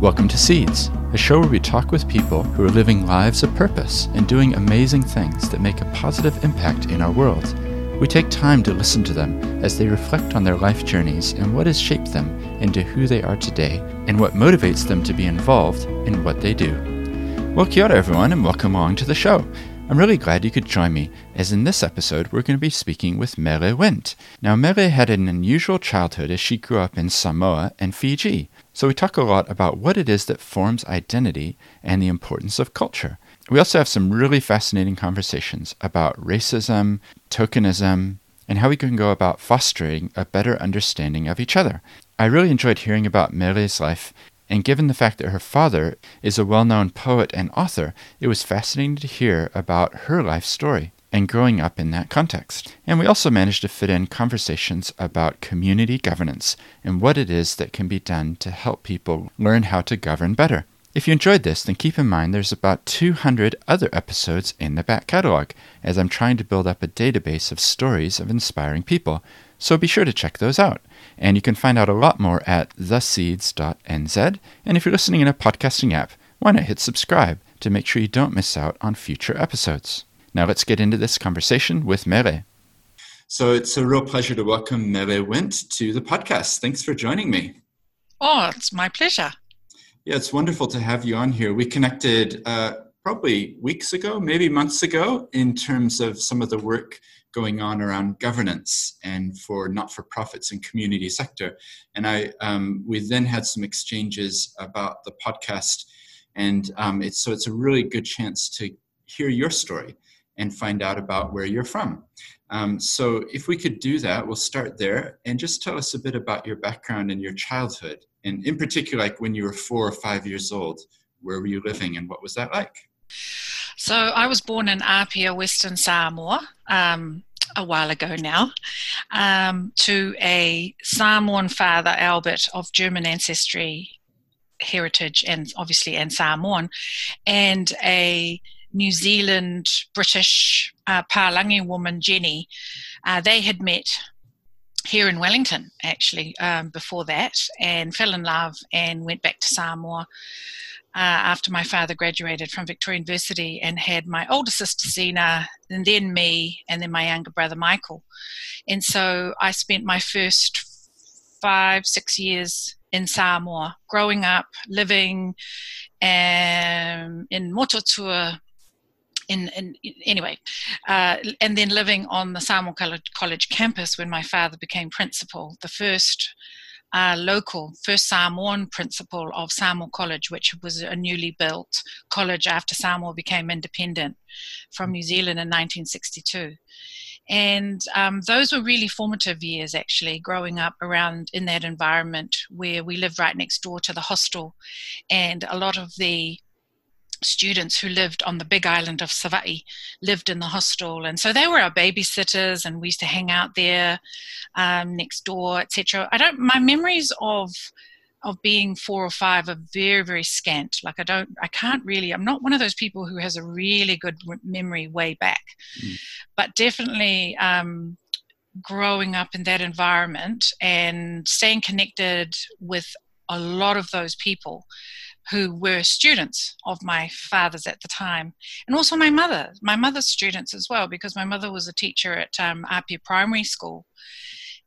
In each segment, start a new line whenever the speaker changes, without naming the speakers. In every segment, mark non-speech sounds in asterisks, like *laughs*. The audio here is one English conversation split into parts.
Welcome to Seeds, a show where we talk with people who are living lives of purpose and doing amazing things that make a positive impact in our world. We take time to listen to them as they reflect on their life journeys and what has shaped them into who they are today and what motivates them to be involved in what they do. Well, kia ora, everyone, and welcome along to the show. I'm really glad you could join me, as in this episode we're going to be speaking with Mele Wendt. Now, Mele had an unusual childhood as she grew up in Samoa and Fiji, so we talk a lot about what it is that forms identity and the importance of culture. We also have some really fascinating conversations about racism, tokenism, and how we can go about fostering a better understanding of each other. I really enjoyed hearing about Mele's life, and given the fact that her father is a well known poet and author, it was fascinating to hear about her life story and growing up in that context. And we also managed to fit in conversations about community governance and what it is that can be done to help people learn how to govern better. If you enjoyed this, then keep in mind there's about 200 other episodes in the back catalog, as I'm trying to build up a database of stories of inspiring people. So be sure to check those out. And you can find out a lot more at theseeds.nz. And if you're listening in a podcasting app, why not hit subscribe to make sure you don't miss out on future episodes. Now let's get into this conversation with Mele. So it's a real pleasure to welcome Mele Wendt to the podcast. Thanks for joining me.
Oh, it's my pleasure.
Yeah, it's wonderful to have you on here. We connected uh, probably weeks ago, maybe months ago, in terms of some of the work going on around governance and for not-for-profits and community sector. And I, um, we then had some exchanges about the podcast, and um, it's so it's a really good chance to hear your story and find out about where you're from. Um, so if we could do that, we'll start there and just tell us a bit about your background and your childhood and in particular, like when you were four or five years old, where were you living and what was that like?
So I was born in Apia, Western Samoa, um, a while ago now, um, to a Samoan father, Albert, of German ancestry, heritage, and obviously and Samoan, and a New Zealand British uh, Palangi woman, Jenny. Uh, they had met here in Wellington actually um, before that and fell in love and went back to Samoa uh, after my father graduated from Victoria University and had my older sister Zena and then me and then my younger brother Michael. And so I spent my first five, six years in Samoa, growing up, living um, in Motootua, in, in anyway, uh, and then living on the Samoa College, College, campus when my father became principal, the first uh, local, first Samoan principal of Samoa College, which was a newly built college after Samoa became independent from New Zealand in 1962. And um, those were really formative years, actually, growing up around in that environment where we lived right next door to the hostel. And a lot of the students who lived on the big island of Savaii lived in the hostel, and so they were our babysitters, and we used to hang out there um, next door, etc. I don't. My memories of of being four or five are very very scant like i don't i can't really i'm not one of those people who has a really good memory way back mm. but definitely um, growing up in that environment and staying connected with a lot of those people who were students of my father's at the time, and also my mother, my mother's students as well, because my mother was a teacher at um, Apia Primary School.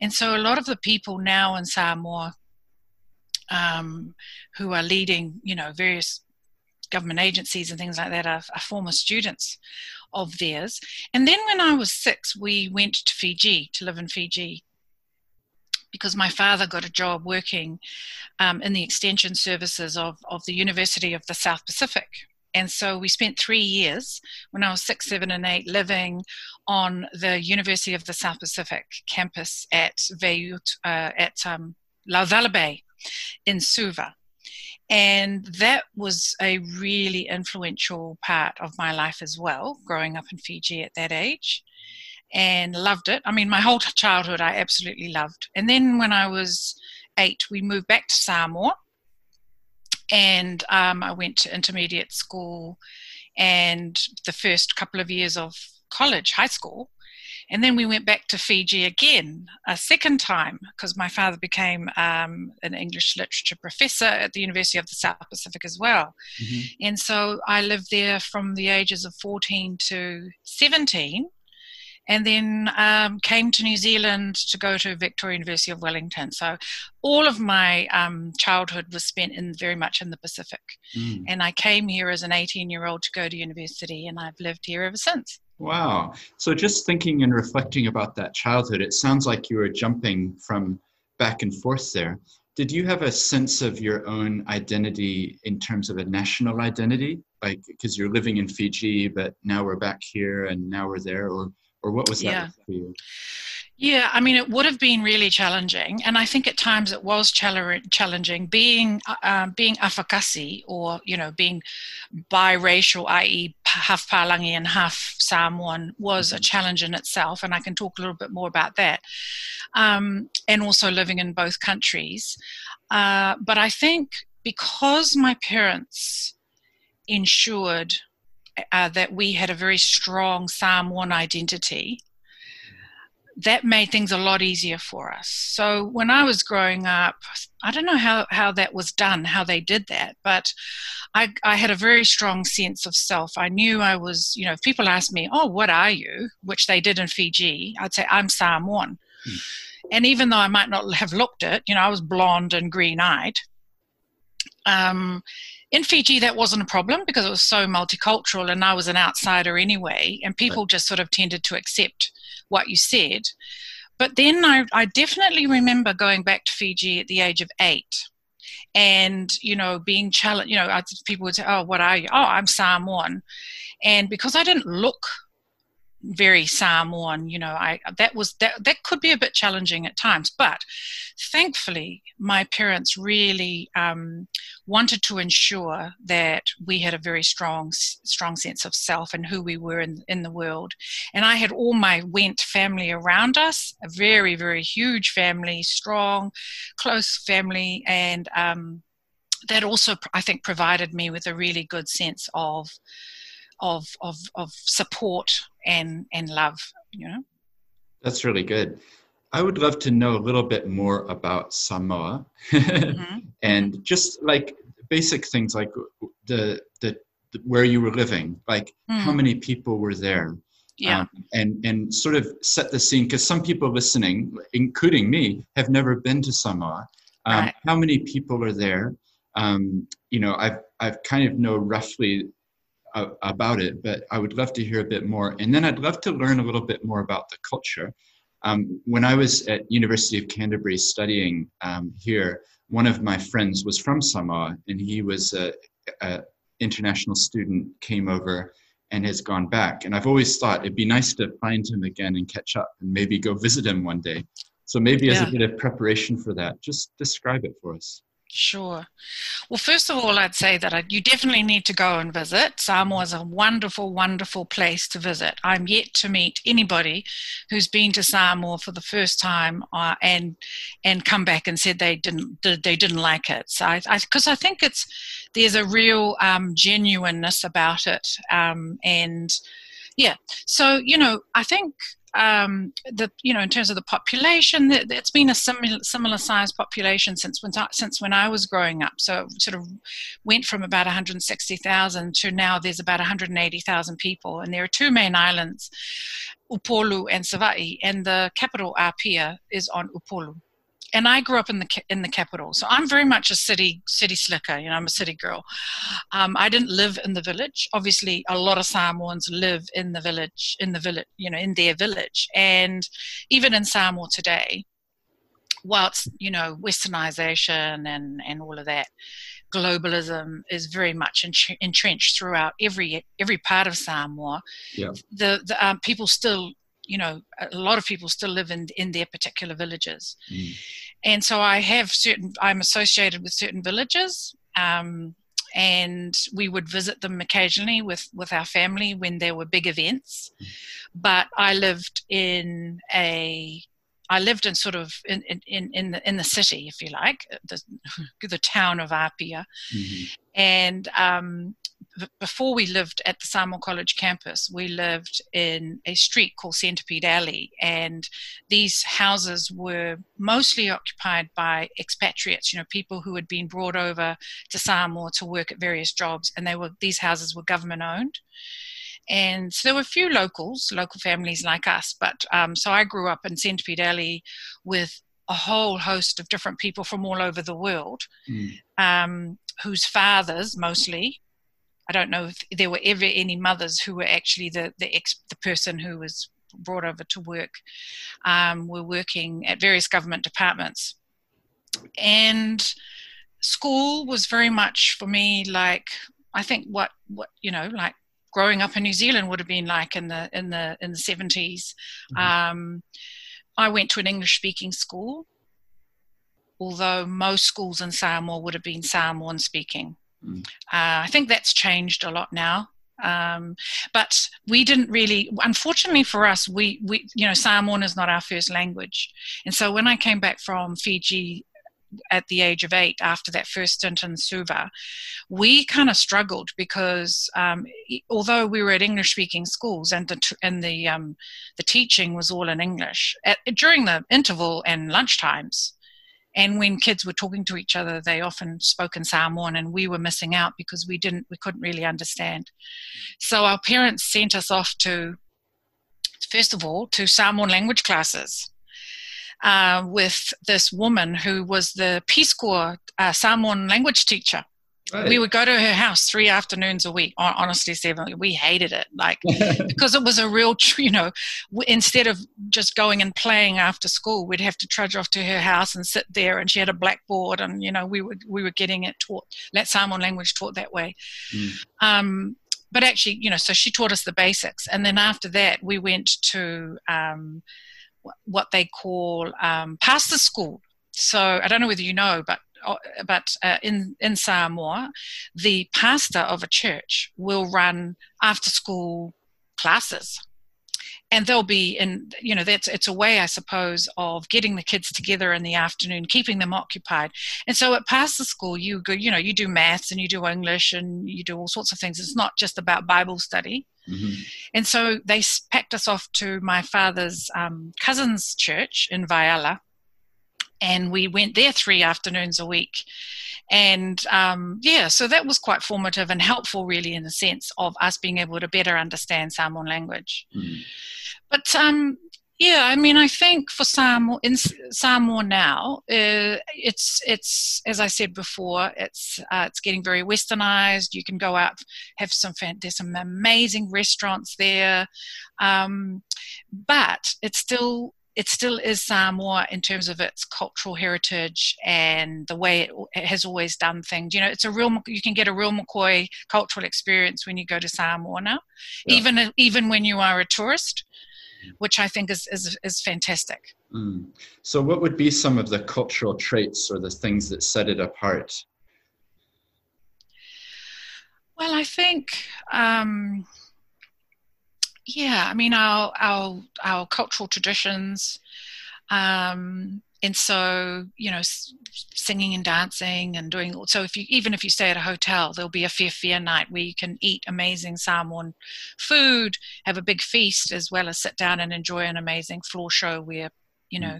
And so a lot of the people now in Samoa um, who are leading, you know, various government agencies and things like that are, are, former students of theirs. And then when I was six, we went to Fiji to live in Fiji because my father got a job working um, in the extension services of, of the University of the South Pacific. And so we spent three years when I was six, seven, and eight living on the University of the South Pacific campus at Veiut, uh, at um, Bay in Suva. And that was a really influential part of my life as well, growing up in Fiji at that age and loved it. I mean, my whole childhood I absolutely loved. And then when I was eight, we moved back to Samoa, and um, I went to intermediate school and the first couple of years of college, high school. And then we went back to Fiji again a second time because my father became um, an English literature professor at the University of the South Pacific as well. Mm-hmm. And so I lived there from the ages of 14 to 17 and then um, came to New Zealand to go to Victoria University of Wellington. So all of my um, childhood was spent in very much in the Pacific, mm. and I came here as an 18 year old to go to university, and I've lived here ever since.
Wow! So just thinking and reflecting about that childhood, it sounds like you were jumping from back and forth there. Did you have a sense of your own identity in terms of a national identity? Like, because you're living in Fiji, but now we're back here and now we're there, or or what was that yeah. for you?
Yeah, I mean, it would have been really challenging, and I think at times it was challenging being uh, um, being Afakasi or you know being biracial, i.e., half Palangi and half Samoan, was a mm-hmm. challenge in itself, and I can talk a little bit more about that. Um, and also living in both countries, uh, but I think because my parents ensured uh, that we had a very strong Samoan identity, that made things a lot easier for us. So when I was growing up, I don't know how, how that was done, how they did that, but I, I had a very strong sense of self. I knew I was, you know, if people asked me, oh, what are you? Which they did in Fiji, I'd say, I'm Samoan. Mm. And even though I might not have looked it, you know, I was blonde and green eyed. Um, in Fiji, that wasn't a problem because it was so multicultural and I was an outsider anyway, and people right. just sort of tended to accept what you said. But then I, I definitely remember going back to Fiji at the age of eight and you know being challenged you know people would say oh what are you oh i'm samoan and because i didn't look very Samoan. You know, I that was that that could be a bit challenging at times, but thankfully, my parents really um, wanted to ensure that we had a very strong strong sense of self and who we were in in the world. And I had all my Wendt family around us, a very very huge family, strong, close family, and um, that also I think provided me with a really good sense of of of of support and and love you know?
That's really good. I would love to know a little bit more about samoa. *laughs* Mm-hmm. and just like basic things like the the, the where you were living like mm. how many people were there?
Yeah. Um,
and and sort of set the scene because some people listening including me have never been to samoa. Um, right. how many people are there? Um, you know i've i've kind of know roughly uh, about it, but I would love to hear a bit more. And then I'd love to learn a little bit more about the culture. Um, when I was at University of Canterbury studying um, here, one of my friends was from Samoa, and he was a, a, international student, came over and has gone back. And I've always thought it'd be nice to find him again and catch up, and maybe go visit him one day. So maybe as a bit of preparation for that, just describe it for us.
Sure. Well, first of all, I'd say that I, you definitely need to go and visit. Samoa is a wonderful, wonderful place to visit. I'm yet to meet anybody who's been to Samoa for the first time uh, and and come back and said they didn't they didn't like it. So, because I, I, I, think it's there's a real um, genuineness about it, um, and yeah. So you know, I think um, the you know in terms of the population, it's been a similar similar size population since when since when I was growing up. So it sort of went from about 160,000 to now there's about 180,000 people, and there are two main islands, Upolu and Savaii, and the capital Apia is on Upolu and I grew up in the in the capital, so I'm very much a city city slicker. You know, I'm a city girl. Um, I didn't live in the village. Obviously, a lot of Samoans live in the village, in the village, you know, in their village, and even in Samoa today, whilst you know westernization and and all of that globalism is very much entrenched throughout every every part of Samoa. Yeah. The, the um, people still you know a lot of people still live in in their particular villages mm. And so i have certain i'm associated with certain villages um, and we would visit them occasionally with with our family when there were big events but i lived in a I lived in sort of in, in, in the in the city, if you like, the, *laughs* the town of Apia, mm-hmm. and um, before we lived at the Samoa College campus, we lived in a street called Centipede Alley, and these houses were mostly occupied by expatriates, you know, people who had been brought over to Samoa to work at various jobs, and they were these houses were government owned. And so there were a few locals, local families like us, but um, so I grew up in Centipede Alley with a whole host of different people from all over the world, mm. um, whose fathers mostly I don't know if there were ever any mothers who were actually the the ex the person who was brought over to work um, were working at various government departments, and school was very much for me like I think what what you know like growing up in New Zealand would have been like in the in the in the 70s. Mm-hmm. Um, I went to an English speaking school, although most schools in Samoa would have been Samoan speaking. Mm. Uh, I think that's changed a lot now. Um, but we didn't really, unfortunately for us, we, we, you know, Samoan is not our first language. And so when I came back from Fiji at the age of eight after that first stint in Suva, we kind of struggled because um, although we were at English speaking schools and the, and the, um, the teaching was all in English, at, during the interval and lunch times, and when kids were talking to each other they often spoke in samoan and we were missing out because we didn't we couldn't really understand. So our parents sent us off to first of all to samoan language classes uh, with this woman who was the peace corps uh, samoan language teacher Right. We would go to her house three afternoons a week. Honestly, Stephen, we hated it, like *laughs* because it was a real, you know. Instead of just going and playing after school, we'd have to trudge off to her house and sit there. And she had a blackboard, and you know, we would we were getting it taught, let Samoan language taught that way. Mm. Um, but actually, you know, so she taught us the basics, and then after that, we went to um, what they call um, pastor school. So I don't know whether you know, but but uh, in in Samoa, the pastor of a church will run after school classes. And they'll be in you know that's it's a way i suppose of getting the kids together in the afternoon keeping them occupied. And so at pastor school you go you know you do maths and you do english and you do all sorts of things. It's not just about bible study. Mm-hmm. and so they packed us off to my father's um, cousin's church in Vaiala and we went there three afternoons a week and um, yeah so that was quite formative and helpful really in the sense of us being able to better understand samoan language mm. but um, yeah, I mean, I think for Samoa in Samoa now, uh, it's it's as I said before, it's uh, it's getting very westernized. You can go out, have some fan- there's some amazing restaurants there, um, but it's still it still is Samoa in terms of its cultural heritage and the way it, it, has always done things. You know, it's a real you can get a real McCoy cultural experience when you go to Samoa now, yeah. even even when you are a tourist, which I think is is, is fantastic.
Mm. So, what would be some of the cultural traits or the things that set it apart?
Well, I think. Um, yeah, I mean our our our cultural traditions, um, and so you know, singing and dancing and doing. So if you even if you stay at a hotel, there'll be a fiafia night where you can eat amazing Samoan food, have a big feast, as well as sit down and enjoy an amazing floor show where you mm. know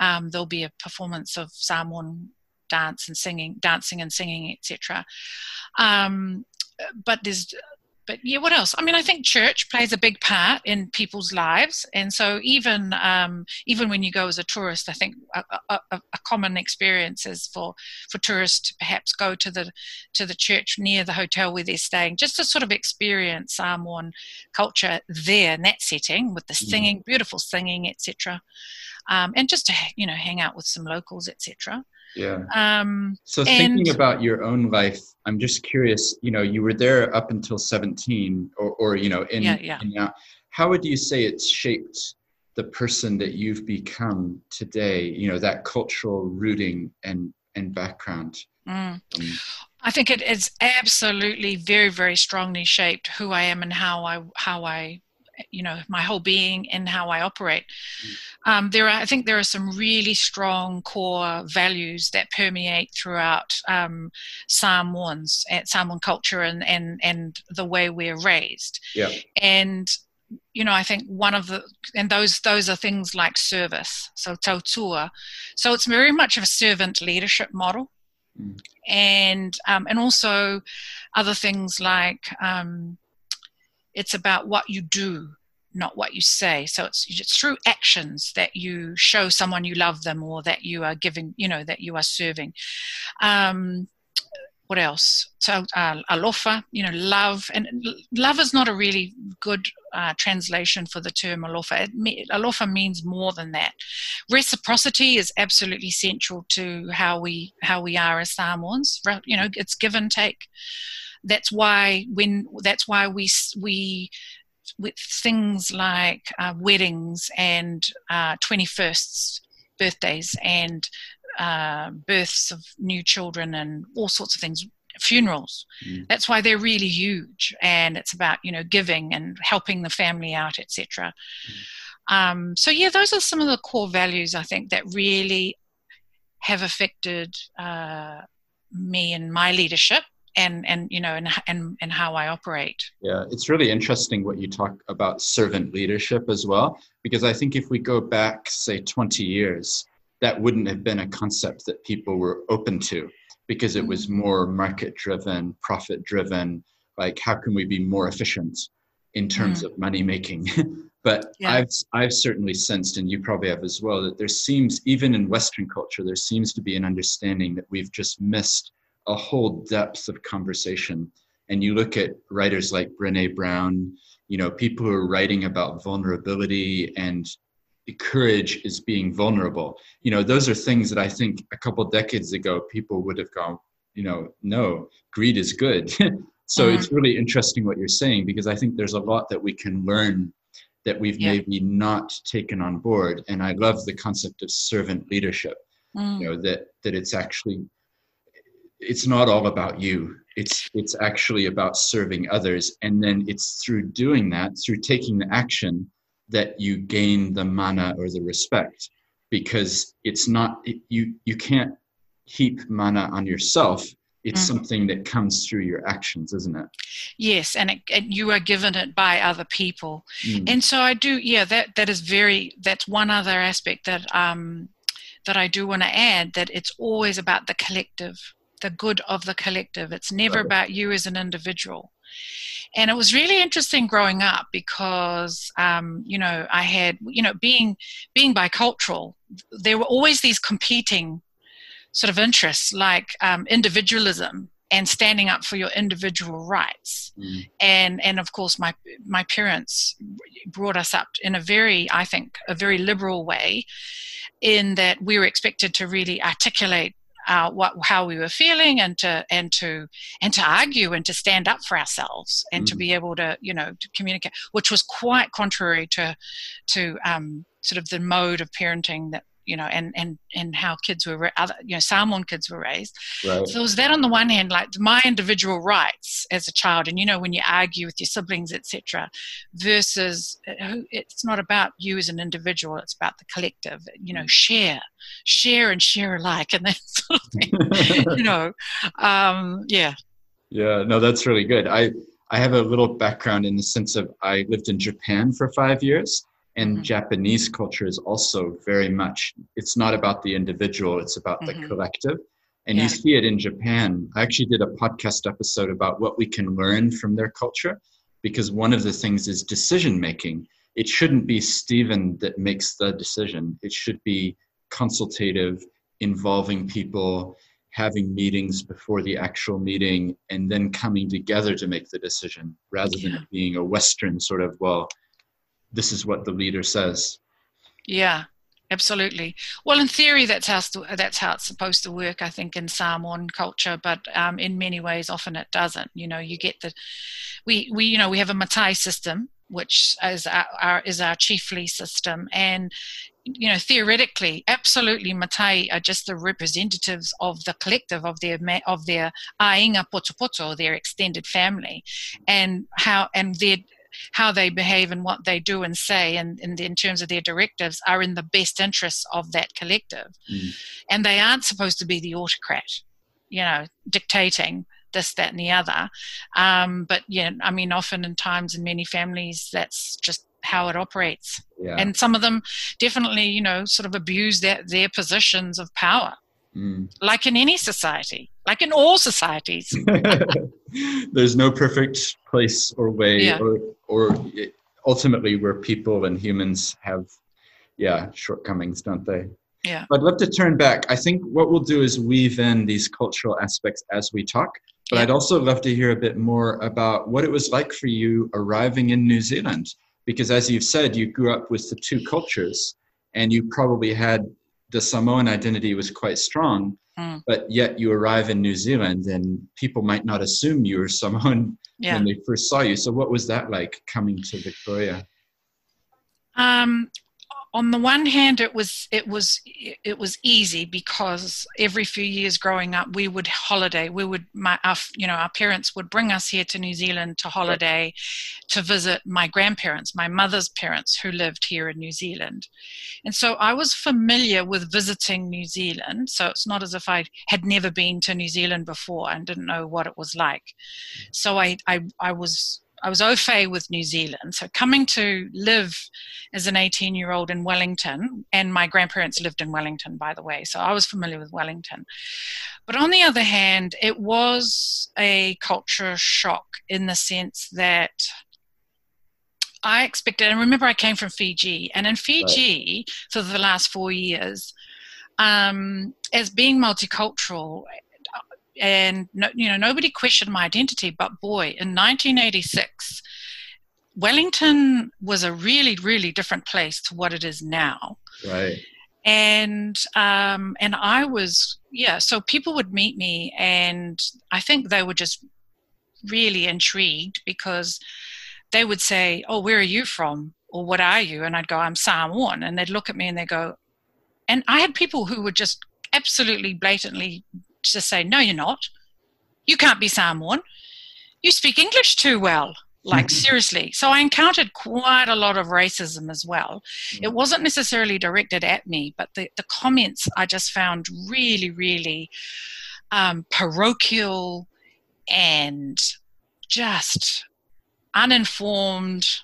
um, there'll be a performance of Samoan dance and singing, dancing and singing, etc. Um, but there's but yeah, what else? I mean, I think church plays a big part in people's lives, and so even um, even when you go as a tourist, I think a, a, a, common experience is for for tourists to perhaps go to the to the church near the hotel where they're staying, just to sort of experience Samoan culture there in that setting with the mm. singing, beautiful singing, etc., um, and just to you know hang out with some locals, etc.
Yeah. Um, so thinking and, about your own life, I'm just curious. You know, you were there up until 17, or, or you know, in,
yeah, yeah.
in uh, how would you say it's shaped the person that you've become today? You know, that cultural rooting and and background. Mm.
Um, I think it is absolutely very, very strongly shaped who I am and how I how I you know my whole being and how I operate. Mm. Um, there are I think there are some really strong core values that permeate throughout um, Samoans, Samoan culture, and and and the way we're raised.
Yeah.
And you know, I think one of the and those those are things like service. So tautua. So it's very much of a servant leadership model. Mm. And um, and also other things like um, it's about what you do, not what you say. So it's, it's through actions that you show someone you love them or that you are giving, you know, that you are serving. Um, what else? So uh, alofa, you know, love, and love is not a really good uh, translation for the term alofa. It, alofa means more than that. Reciprocity is absolutely central to how we how we are as Samoans. You know, it's give and take. That's why when that's why we we with things like uh, weddings and uh, 21st birthdays and uh, births of new children and all sorts of things funerals mm. that's why they're really huge and it's about you know giving and helping the family out etc mm. um, so yeah those are some of the core values i think that really have affected uh, me and my leadership and and you know and, and and how i operate
yeah it's really interesting what you talk about servant leadership as well because i think if we go back say 20 years that wouldn't have been a concept that people were open to because it was more market driven, profit driven. Like, how can we be more efficient in terms mm. of money making? *laughs* but yeah. I've I've certainly sensed, and you probably have as well, that there seems even in Western culture there seems to be an understanding that we've just missed a whole depth of conversation. And you look at writers like Brene Brown, you know, people who are writing about vulnerability and courage is being vulnerable. You know, those are things that I think a couple decades ago people would have gone, you know, no, greed is good. *laughs* so mm-hmm. it's really interesting what you're saying because I think there's a lot that we can learn that we've yeah. maybe not taken on board. And I love the concept of servant leadership. Mm. You know, that that it's actually it's not all about you. It's it's actually about serving others. And then it's through doing that, through taking the action that you gain the mana or the respect because it's not you you can't heap mana on yourself it's mm. something that comes through your actions isn't it
yes and, it, and you are given it by other people mm. and so i do yeah that that is very that's one other aspect that um that i do want to add that it's always about the collective the good of the collective it's never right. about you as an individual and it was really interesting growing up because um, you know i had you know being being bicultural there were always these competing sort of interests like um, individualism and standing up for your individual rights mm. and and of course my my parents brought us up in a very i think a very liberal way in that we were expected to really articulate uh, what how we were feeling and to and to and to argue and to stand up for ourselves and mm. to be able to you know to communicate which was quite contrary to to um, sort of the mode of parenting that you know, and and and how kids were other you know Samoan kids were raised. Right. So it was that on the one hand, like my individual rights as a child, and you know when you argue with your siblings, etc., versus uh, it's not about you as an individual; it's about the collective. You know, share, share, and share alike, and *laughs* that sort of thing. *laughs* you know, um, yeah.
Yeah, no, that's really good. I I have a little background in the sense of I lived in Japan for five years and mm-hmm. japanese culture is also very much it's not about the individual it's about mm-hmm. the collective and yeah. you see it in japan i actually did a podcast episode about what we can learn from their culture because one of the things is decision making it shouldn't be stephen that makes the decision it should be consultative involving people having meetings before the actual meeting and then coming together to make the decision rather than it being a western sort of well this is what the leader says.
Yeah, absolutely. Well, in theory, that's how that's how it's supposed to work. I think in Samoan culture, but um, in many ways, often it doesn't. You know, you get the we we you know we have a matai system, which is our, our is our chiefly system, and you know theoretically absolutely matai are just the representatives of the collective of their of their aiga potopoto their extended family and how and their how they behave and what they do and say and, and in terms of their directives are in the best interests of that collective mm. and they aren't supposed to be the autocrat you know dictating this that and the other um, but yeah i mean often in times in many families that's just how it operates yeah. and some of them definitely you know sort of abuse their, their positions of power mm. like in any society like in all societies *laughs*
there's no perfect place or way yeah. or, or ultimately where people and humans have yeah shortcomings don't they
yeah
i'd love to turn back i think what we'll do is weave in these cultural aspects as we talk but yeah. i'd also love to hear a bit more about what it was like for you arriving in new zealand because as you've said you grew up with the two cultures and you probably had the samoan identity was quite strong mm. but yet you arrive in new zealand and people might not assume you were samoan yeah. when they first saw you so what was that like coming to victoria
um, on the one hand it was it was it was easy because every few years growing up we would holiday. We would my our, you know our parents would bring us here to new zealand to holiday to visit my grandparents my mother's parents who lived here in new zealand. And so i was familiar with visiting new zealand. So it's not as if i had never been to new zealand before and didn't know what it was like. So i i, I was I was au fait with New Zealand. So coming to live as an 18 year old in Wellington, and my grandparents lived in Wellington, by the way, so I was familiar with Wellington. But on the other hand, it was a culture shock in the sense that I expected, and remember, I came from Fiji, and in Fiji right. for the last four years, um, as being multicultural, and no, you know nobody questioned my identity but boy in 1986 wellington was a really really different place to what it is now.
Right.
And um, and i was yeah so people would meet me and i think they were just really intrigued because they would say oh where are you from? Or what are you? And i'd go i'm samoan. And they'd look at me and they'd go and i had people who would just absolutely blatantly to say, no, you're not. You can't be Samoan. You speak English too well. Like, mm-hmm. seriously. So I encountered quite a lot of racism as well. Mm-hmm. It wasn't necessarily directed at me, but the, the comments I just found really, really um, parochial and just uninformed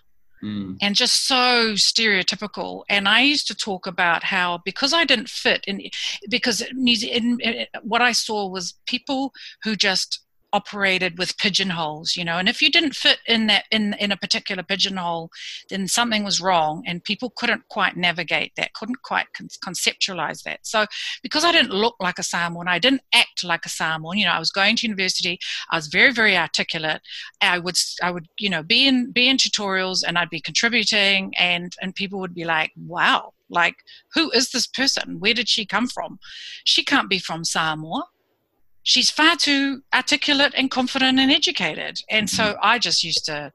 mm. and just so stereotypical. And I used to talk about how because I didn't fit in, because in, in, what I saw was people who just operated with pigeonholes you know and if you didn't fit in that in in a particular pigeonhole then something was wrong and people couldn't quite navigate that couldn't quite con- conceptualize that. So because i didn't look like a samoan i didn't act like a samoan you know i was going to university i was very very articulate i would i would you know be in be in tutorials and i'd be contributing and and people would be like wow like who is this person? Where did she come from? She can't be from samoa she's far too articulate and confident and educated. And so mm-hmm. I just used to.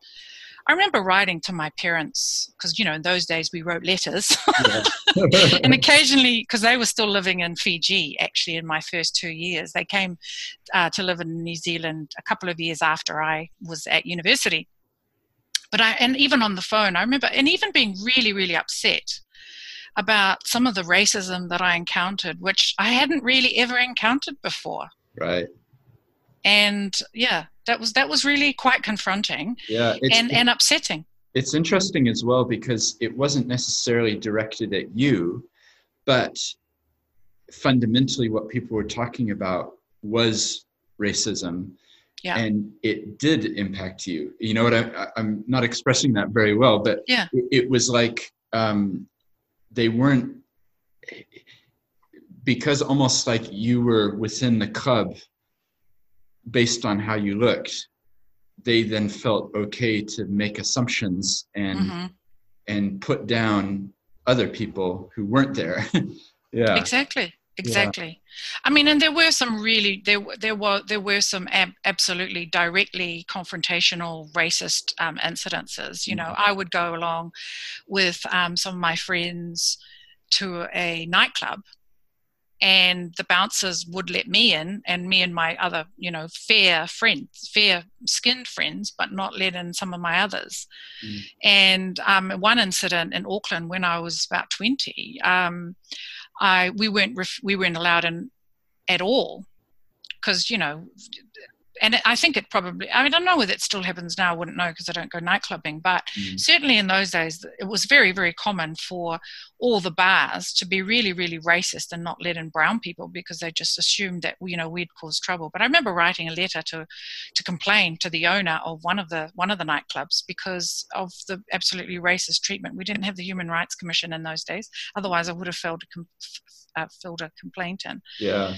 I remember writing to my parents because you know in those days we wrote letters, *laughs* and *laughs* occasionally because they were still living in Fiji actually in my first two years, they came uh, to live in New Zealand a couple of years after I was at university. But I and even on the phone, I remember and even being really really upset about some of the racism that I encountered, which I hadn't really ever encountered before.
Right.
And yeah, that was that was really quite confronting.
Yeah.
and and upsetting.
It's interesting as well because it wasn't necessarily directed at you, but fundamentally what people were talking about was racism
yeah.
and it did impact you you know what I, i'm not expressing that very well but
yeah.
it, it was like um, they weren't because almost like you were within the club based on how you looked they then felt okay to make assumptions and mm-hmm. and put down other people who weren't there *laughs* yeah
exactly exactly yeah. i mean and there were some really there there were there were some ab- absolutely directly confrontational racist um, incidences you know mm-hmm. i would go along with um, some of my friends to a nightclub and the bouncers would let me in and me and my other you know fair friends fair skinned friends but not let in some of my others mm. and um, one incident in auckland when i was about 20 um, i we weren't ref- we weren't allowed in at all because you know and I think it probably, I, mean, I don't know whether it still happens now, I wouldn't know because I don't go nightclubbing, but mm. certainly in those days, it was very, very common for all the bars to be really, really racist and not let in brown people because they just assumed that, you know, we'd cause trouble. But I remember writing a letter to, to complain to the owner of one of the, one of the nightclubs because of the absolutely racist treatment. We didn't have the Human Rights Commission in those days. Otherwise, I would have filled a, com- uh, filled a complaint in.
Yeah.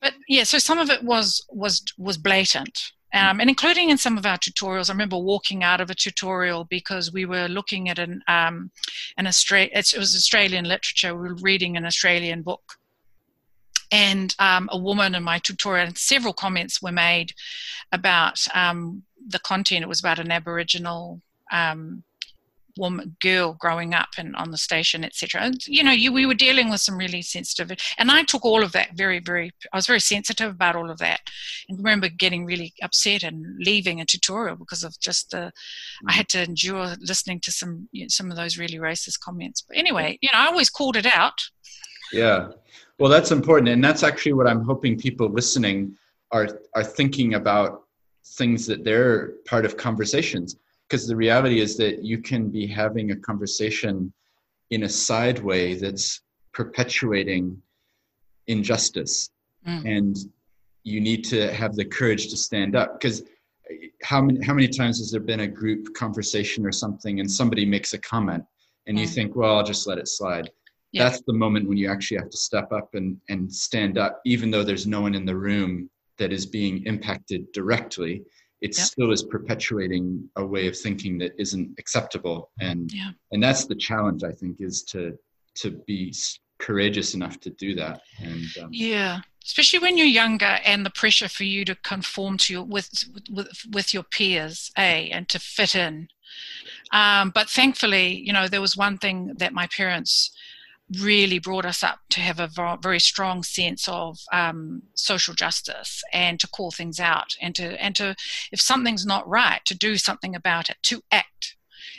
But yeah, so some of it was was was blatant. Um, and including in some of our tutorials, I remember walking out of a tutorial because we were looking at an um, an Australian it was Australian literature. We were reading an Australian book, and um, a woman in my tutorial, and several comments were made about um, the content. It was about an Aboriginal um, woman girl growing up and on the station etc you know you we were dealing with some really sensitive and i took all of that very very i was very sensitive about all of that. And remember getting really upset and leaving a tutorial because of just the i had to endure listening to some you know, some of those really racist comments. But anyway you know i always called it out.
Yeah. Well that's important and that's actually what i'm hoping people listening are are thinking about things that they're part of conversations because the reality is that you can be having a conversation in a side way that's perpetuating injustice mm. and you need to have the courage to stand up because how many how many times has there been a group conversation or something and somebody makes a comment and mm. you think well i'll just let it slide yeah. that's the moment when you actually have to step up and and stand up even though there's no one in the room that is being impacted directly it yep. still is perpetuating a way of thinking that isn't acceptable and yeah. and that's the challenge i think is to to be courageous enough to do that and
um, yeah especially when you're younger and the pressure for you to conform to your with with, with your peers a and to fit in um, but thankfully you know there was one thing that my parents really brought us up to have a very strong sense of um, social justice and to call things out and to and to if something's not right to do something about it to act.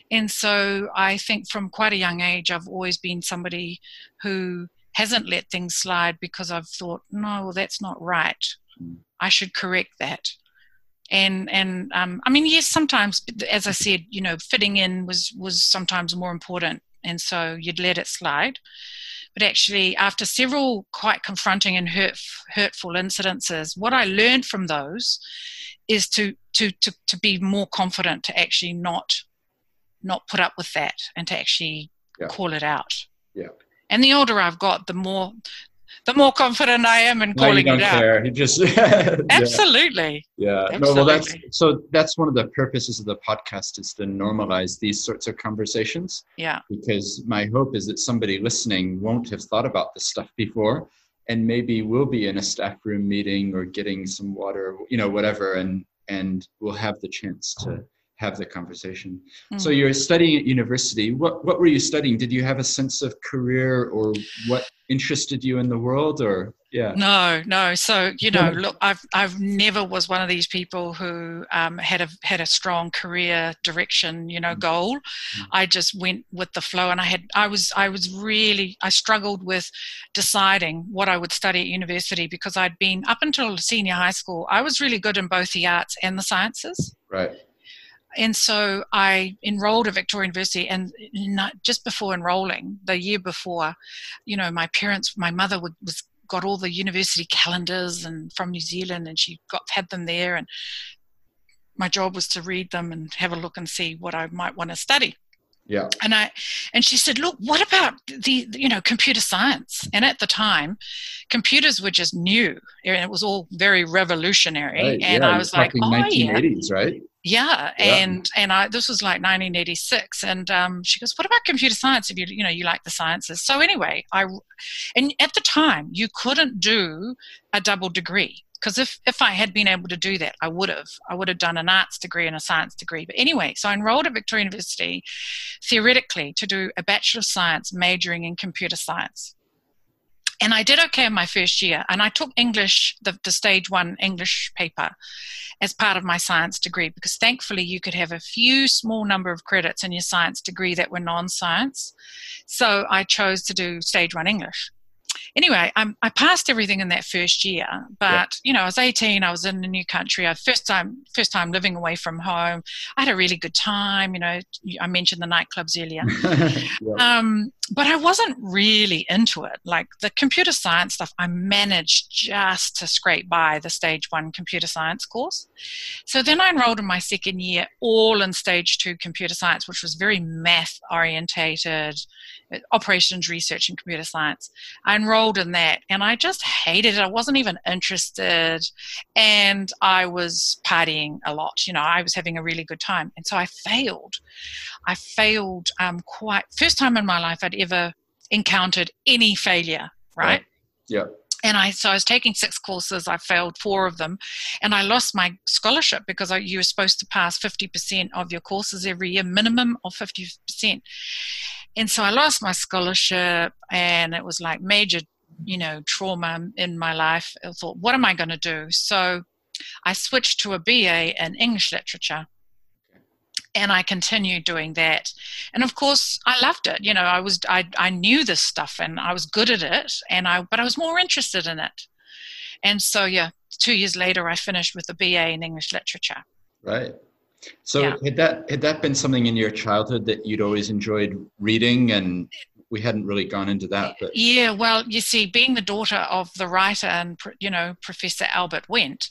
And so i think from quite a young age i've always been somebody who hasn't let things slide because i've thought no well that's not right. I should correct that. And and um, i mean yes sometimes as i said you know fitting in was was sometimes more important and so you'd let it slide. But actually, after several quite confronting and hurt, hurtful incidences, what I learned from those is to, to, to, to be more confident to actually not not put up with that and to actually yeah. call it out.
Yeah.
And the older I've got, the more the more confident I am in calling
no, you don't
it
care.
out.
You just *laughs*
absolutely.
Yeah. Absolutely. No, well, that's so. That's one of the purposes of the podcast is to normalize these sorts of conversations.
Yeah.
Because my hope is that somebody listening won't have thought about this stuff before, and maybe we'll be in a staff room meeting or getting some water, you know, whatever, and and we'll have the chance to have the conversation. Mm. So you're studying at university. What what were you studying? Did you have a sense of career or what interested you in the world or yeah
no no so you know look i've i've never was one of these people who um, had a had a strong career direction you know mm. goal mm. i just went with the flow and i had i was i was really i struggled with deciding what i would study at university because i'd been up until senior high school i was really good in both the arts and the sciences
right
and so I enrolled at Victoria University, and not, just before enrolling, the year before, you know, my parents, my mother would, was got all the university calendars and from New Zealand, and she got had them there, and my job was to read them and have a look and see what I might want to study.
Yeah.
And I and she said, "Look, what about the you know computer science?" And at the time, computers were just new, and it was all very revolutionary.
Right,
and
yeah,
I was like, "Oh
1980s,
yeah.
right?"
Yeah, and yeah. and I this was like 1986, and um, she goes, "What about computer science? If you you know you like the sciences." So anyway, I and at the time you couldn't do a double degree because if if I had been able to do that, I would have. I would have done an arts degree and a science degree. But anyway, so I enrolled at Victoria University theoretically to do a bachelor of science majoring in computer science and I did okay in my first year. And I took English, the, the stage one English paper, as part of my science degree because thankfully you could have a few small number of credits in your science degree that were non science. So I chose to do stage one English anyway, I'm, i passed everything in that first year, but you know, I was 18. I was in a new country. I first time first time living away from home. I had a really good time. You know, I mentioned the nightclubs earlier, *laughs* um, but I wasn't really into it. Like the computer science stuff, I managed just to scrape by the stage one computer science course. So then I enrolled in my second year, all in stage two computer science, which was very math orientated operations research and computer science. I enrolled in that and I just hated it. I wasn't even interested and I was partying a lot. You know, I was having a really good time. And so I failed. I failed um, quite, first time in my life I'd ever encountered any failure, right?
Yeah.
And I so I was taking six courses. I failed four of them, and I lost my scholarship because I, you were supposed to pass fifty percent of your courses every year, minimum of fifty percent. And so I lost my scholarship, and it was like major, you know, trauma in my life. I thought, what am I going to do? So I switched to a BA in English literature. And I continued doing that, and of course, I loved it. You know, I was I I knew this stuff, and I was good at it, and I but I was more interested in it. And so, yeah, two years later, I finished with a BA in English literature.
Right. So yeah. had that had that been something in your childhood that you'd always enjoyed reading and we hadn't really gone into that but
yeah well you see being the daughter of the writer and you know professor albert Wendt,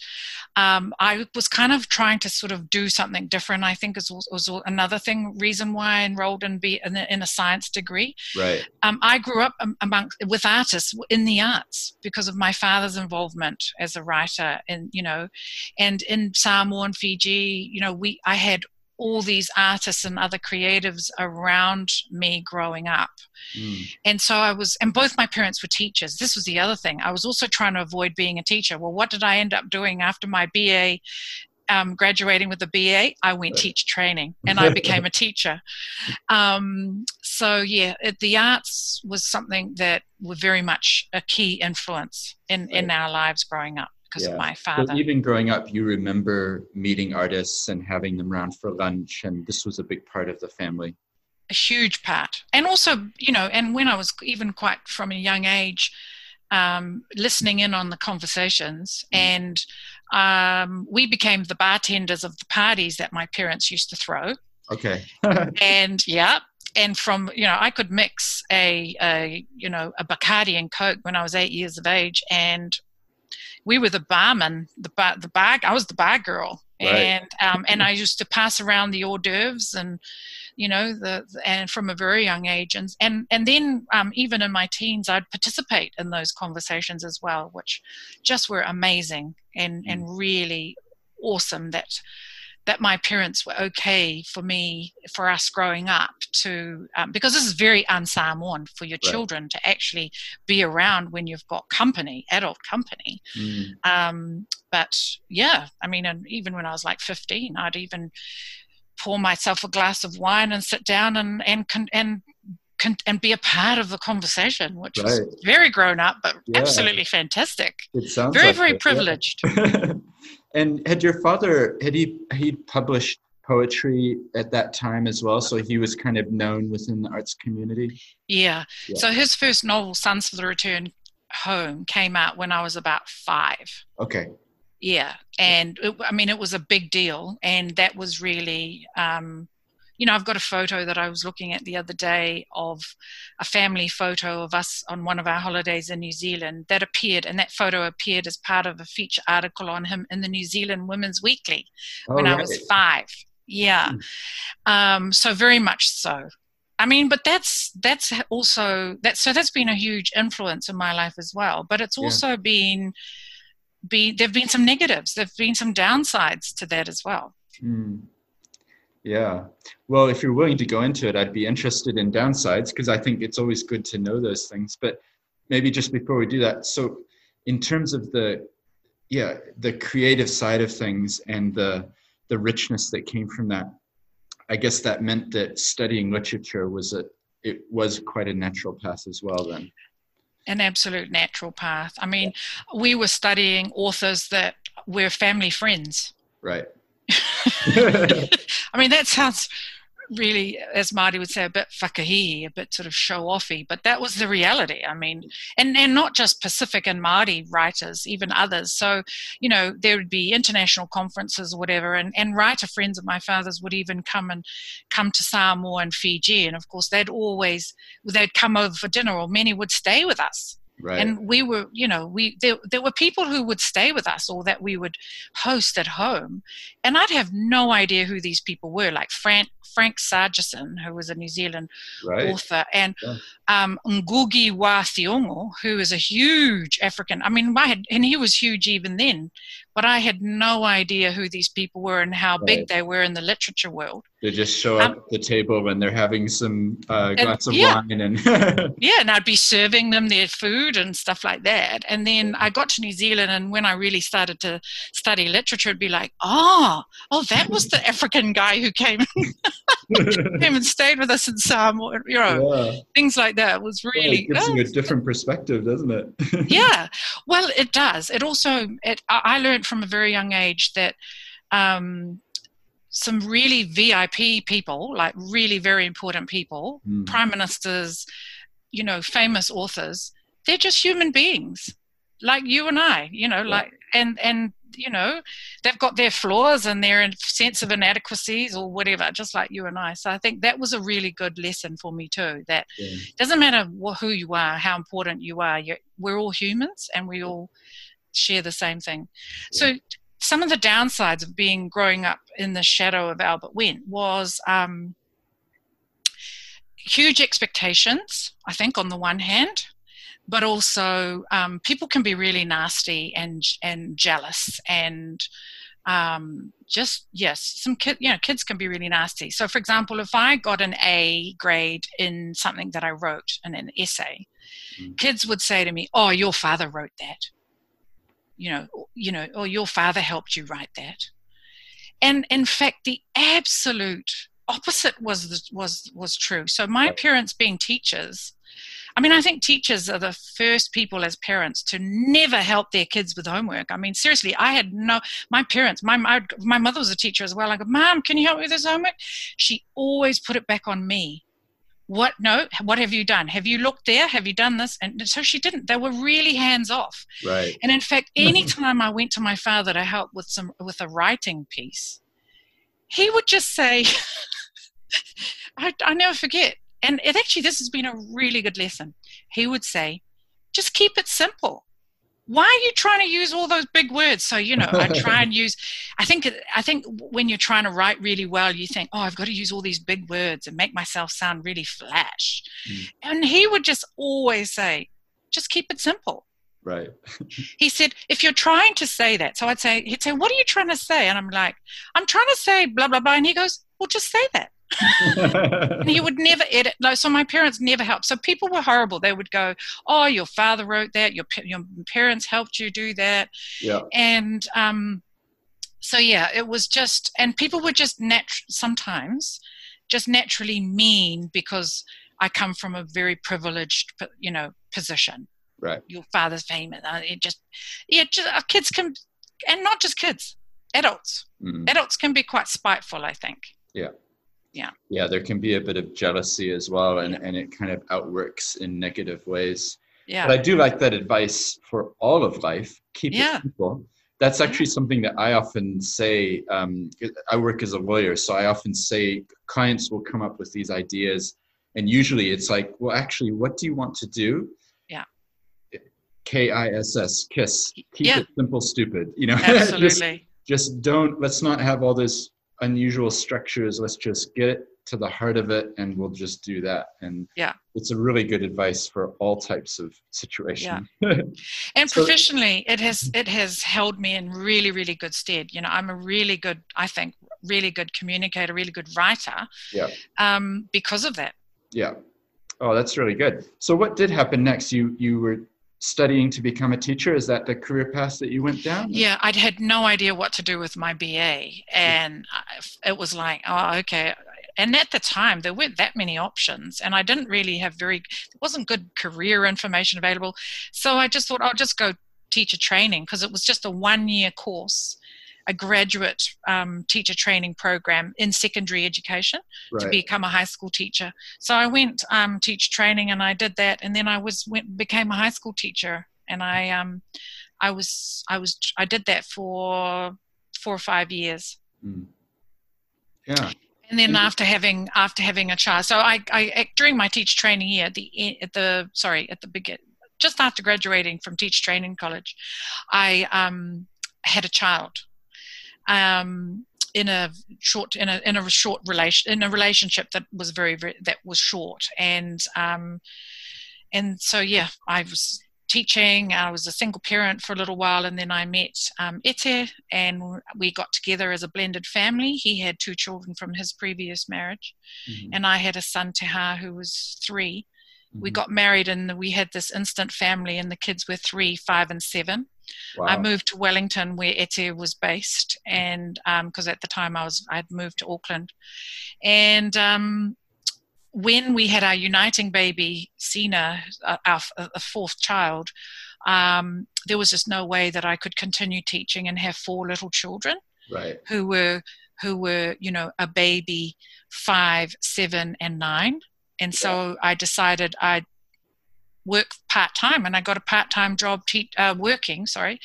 um, i was kind of trying to sort of do something different i think was, was another thing reason why i enrolled in, be, in, a, in a science degree.
Right.
Um, i grew up among with artists in the arts because of my father's involvement as a writer and you know and in samoa and fiji you know we i had all these artists and other creatives around me growing up. Mm. And so I was, and both my parents were teachers. This was the other thing. I was also trying to avoid being a teacher. Well, what did I end up doing after my BA? Um, graduating with a BA, I went teach training and I became a teacher. *laughs* Um, so, yeah, it, the arts was something that were very much a key influence in, in our lives growing up because yeah. of my father.
So even growing up, you remember meeting artists and having them around for lunch, and this was a big part of the family.
A huge part, and also, you know, and when I was even quite from a young age, um, listening in on the conversations, mm. and um, we became the bartenders of the parties that my parents used to throw.
Okay. *laughs*
and yeah, and from you know I could mix a, a you know a Bacardi and Coke when I was eight years of age, and we were the barman, the bar, the bar. I was the bar girl, right. and um, and I used to pass around the hors d'oeuvres and you know the, and from a very young age and and and then um, even in my teens I'd participate in those conversations as well, which just were amazing and and mm. really awesome that that my parents were okay for me, for us growing up to, um, because this is very un-Samoan for your right. children to actually be around when you've got company, adult company. Mm. Um, but yeah, I mean, and even when I was like 15, I'd even pour myself a glass of wine and sit down and, and, and and be a part of the conversation, which right. was very grown up, but yeah. absolutely fantastic. It sounds very, like very it, privileged.
Yeah. *laughs* And had your father had he he published poetry at that time as well, so he was kind of known within the arts community.
Yeah. yeah. So his first novel, Sons for the Return Home, came out when I was about five.
Okay.
Yeah, and it, I mean it was a big deal, and that was really um, you know, I've got a photo that I was looking at the other day of a family photo of us on one of our holidays in New Zealand that appeared, and that photo appeared as part of a feature article on him in the New Zealand Women's Weekly oh, when right. I was five. Yeah. Hmm. Um, so very much so. I mean, but that's that's also that. So that's been a huge influence in my life as well. But it's also yeah. been be there've been some negatives. There've been some downsides to that as well.
Mm. Yeah. Well, if you're willing to go into it, I'd be interested in downsides because I think it's always good to know those things. But maybe just before we do that, so in terms of the yeah, the creative side of things and the the richness that came from that, I guess that meant that studying literature was a it was quite a natural path as well then.
an absolute natural path. I mean, we were studying authors that were family friends.
Right. *laughs* *laughs*
I mean, that sounds really, as Māori would say, a bit whakahihi, a bit sort of show offy, but that was the reality. I mean, and, and not just Pacific and Māori writers, even others. So, you know, there would be international conferences or whatever, and, and writer friends of my father's would even come and come to Samoa and Fiji. And of course, they'd always, they'd come over for dinner, or many would stay with us
Right.
and we were you know we there, there were people who would stay with us or that we would host at home and i'd have no idea who these people were like frank frank sargeson who was a new zealand
right.
author and
Yeah.
um, ngugi wa thiong'o who is a huge african i mean I had, and he was huge even then but i had no idea who these people were and how big they were in the literature world
They just show
Um,
up at the table when they're having some uh, glass of
yeah.
wine and *laughs*
Yeah, and I'd be serving them their food and stuff like that. And then I got to New Zealand, and when I really started to study literature, it'd be like, oh, oh, that was the African guy who came *laughs* came and stayed with us in Samoa. You know,
yeah.
things like that It was really.
it gives
oh,
you a different perspective, doesn't it? *laughs*
yeah, well, it does. It also, it, I I learned from a very young age that um, some really VIP people, like really very important people,
Mm.
prime ministers, you know, famous authors, they're just human beings, like you and I, you know, like and and you know, they've got their flaws and their sense of inadequacies or whatever, just like you and I. So I think that was a really good lesson for me too. That
Yeah.
doesn't matter who you are, how important you are. We're all humans, and we all share the same thing. So some of the downsides of being growing up in the shadow of Albert Wendt was um, huge expectations. I think on the one hand, but also um, people can be really nasty and and jealous and um, just yes, some kid you know kids can be really nasty. So for example, if I got an A grade in something that I wrote in an essay,
Mm.
kids would say to me, "Oh, your father wrote that." You know, you know, or your father helped you write that. And in fact, the absolute opposite was was was true. So my parents being teachers, I mean, I think teachers are the first people as parents to never help their kids with homework. I mean, seriously, I had no, my parents, my, my, my mother was a teacher as well. I go, Mom, can you help me with this homework? She always put it back on me. What, no, what have you done? Have you looked there? Have you done this? And so she didn't. They were really hands off.
Right.
And in fact, *laughs* anytime I went to my father to help with some, with a writing piece, he would just say, *laughs* I, I never forget. And it actually, this has been a really good lesson. He would say, just keep it simple. Why are you trying to use all those big words? So you know, I *laughs* try and use. I think I think when you're trying to write really well, you think, oh, I've got to use all these big words and make myself sound really flash.
Mm.
And he would just always say, just keep it simple
Right. *laughs*
he said, if you're trying to say that, so I'd say, he'd say, what are you trying to say? And I'm like, I'm trying to say blah, blah, blah. And he goes, well, just say that. *laughs* He would never edit. No, so my parents never helped. So people were horrible. They would go, oh, your father wrote that. Your, your parents helped you do that.
yeah.
And um, so, yeah, it was just, and people were just nat- sometimes just naturally mean because I come from a very privileged, you know, position
Right.
your father's famous. Uh, it just, yeah, just, uh, kids can, and not just kids, adults.
Mm.
Adults can be quite spiteful, I think.
Yeah, there can be a bit of jealousy as well, and, and it kind of outworks in negative ways.
Yeah.
But I do like that advice for all of life. Keep
Yeah.
it simple. That's actually something that I often say. Um, I work as a lawyer, so I often say clients will come up with these ideas, and usually it's like, well, actually, what do you want to do?
Yeah.
K I S S, kiss. Keep
Yeah.
it simple, stupid. You know, *laughs* just,
Absolutely.
just don't. Let's not have all this unusual structures. Let's just get to the heart of it, and we'll just do that. And
Yeah.
it's a really good advice for all types of situations. *laughs*
and
so-
professionally, it has it has held me in really really good stead. You know, I'm a really good, I think, really good communicator, really good writer.
Yeah.
Um, because of that.
Yeah. Oh, that's really good. So what did happen next? You you were studying to become a teacher. Is that the career path that you went down?
Yeah, I'd had no idea what to do with my BA, and it was like, oh, okay. and at the time there weren't that many options and i didn't really have very it wasn't good career information available so i just thought i'll just go teacher training because it was just a one year course a graduate um, teacher training program in secondary education right. to become a high school teacher. So I went um, teacher training and I did that, and then I was went became a high school teacher, and I um, I was I was I did that for four or five years.
Mm. Yeah.
And then after having after having a child, so I, I during my teach training year at the at the sorry at the begin just after graduating from teach training college, I um, had a child. Um, in a short in a in a short relation in a relationship that was very, very that was short and um and so yeah I was teaching. I was a single parent for a little while, and then I met um, Ete, and we got together as a blended family. He had two children from his previous marriage, mm-hmm. and I had a son, Teha, who was 3 mm-hmm. We got married, and we had this instant family, and the kids were three, five, and seven. Wow. I moved to Wellington, where Ete was based, and because um, at the time I was I'd moved to Auckland, and um, when we had our uniting baby, Sina, uh, our, our, uh, fourth child, um, there was just no way that I could continue teaching and have four little children
right.
who were who were you know a baby five, seven, and nine. And so I decided I'd work part time, and I got a part time job te- uh, working, sorry,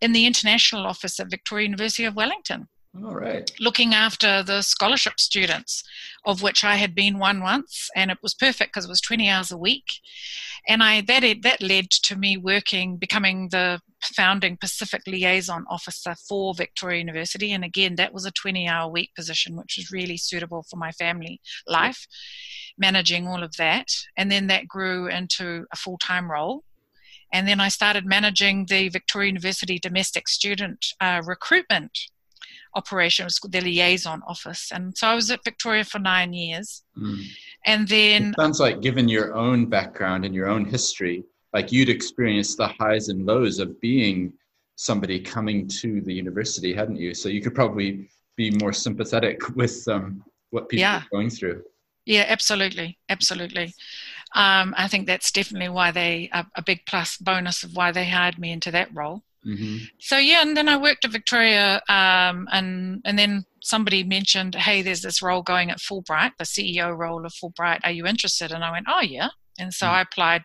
in the international office at Victoria University of Wellington.
All right.
Looking after the scholarship students, of which I had been one once, and it was perfect because it was 20 hours a week. And I that that led to me working, becoming the founding Pacific liaison officer for Victoria University. And again, that was a 20-hour week position, which was really suitable for my family life, managing all of that. And then that grew into a full-time role. And then I started managing the Victoria University domestic student uh, recruitment operation. It was the liaison office. And so I was at Victoria for nine years. Mm. And then.
It sounds like, given your own background and your own history, like you'd experienced the highs and lows of being somebody coming to the university, hadn't you? So you could probably be more sympathetic *laughs* with um, what people yeah. are going through.
Yeah, absolutely, absolutely. Um, I think that's definitely why they a, a big plus bonus of why they hired me into that role.
Mm-hmm.
So yeah, and then I worked at Victoria, um, and and then somebody mentioned, hey, there's this role going at Fulbright, the CEO role of Fulbright. Are you interested? And I went, oh yeah. And so mm-hmm. I applied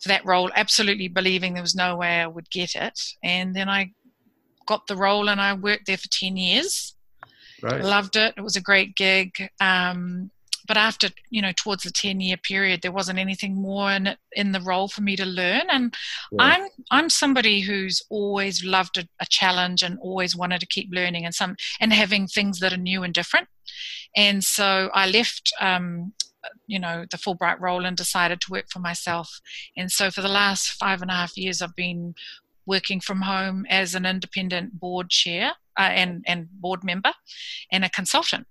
for that role, absolutely believing there was no way I would get it. And then I got the role, and I worked there for ten years.
Right.
Loved it. It was a great gig. Um, but after you know towards the 10 year period there wasn't anything more in it, in the role for me to learn. And yeah. i'm i'm somebody who's always loved a, a, challenge and always wanted to keep learning and some and having things that are new and different. And so i left um, you know the fulbright role and decided to work for myself. And so for the last five and a half years i've been working from home as an independent board chair uh, and and board member and a consultant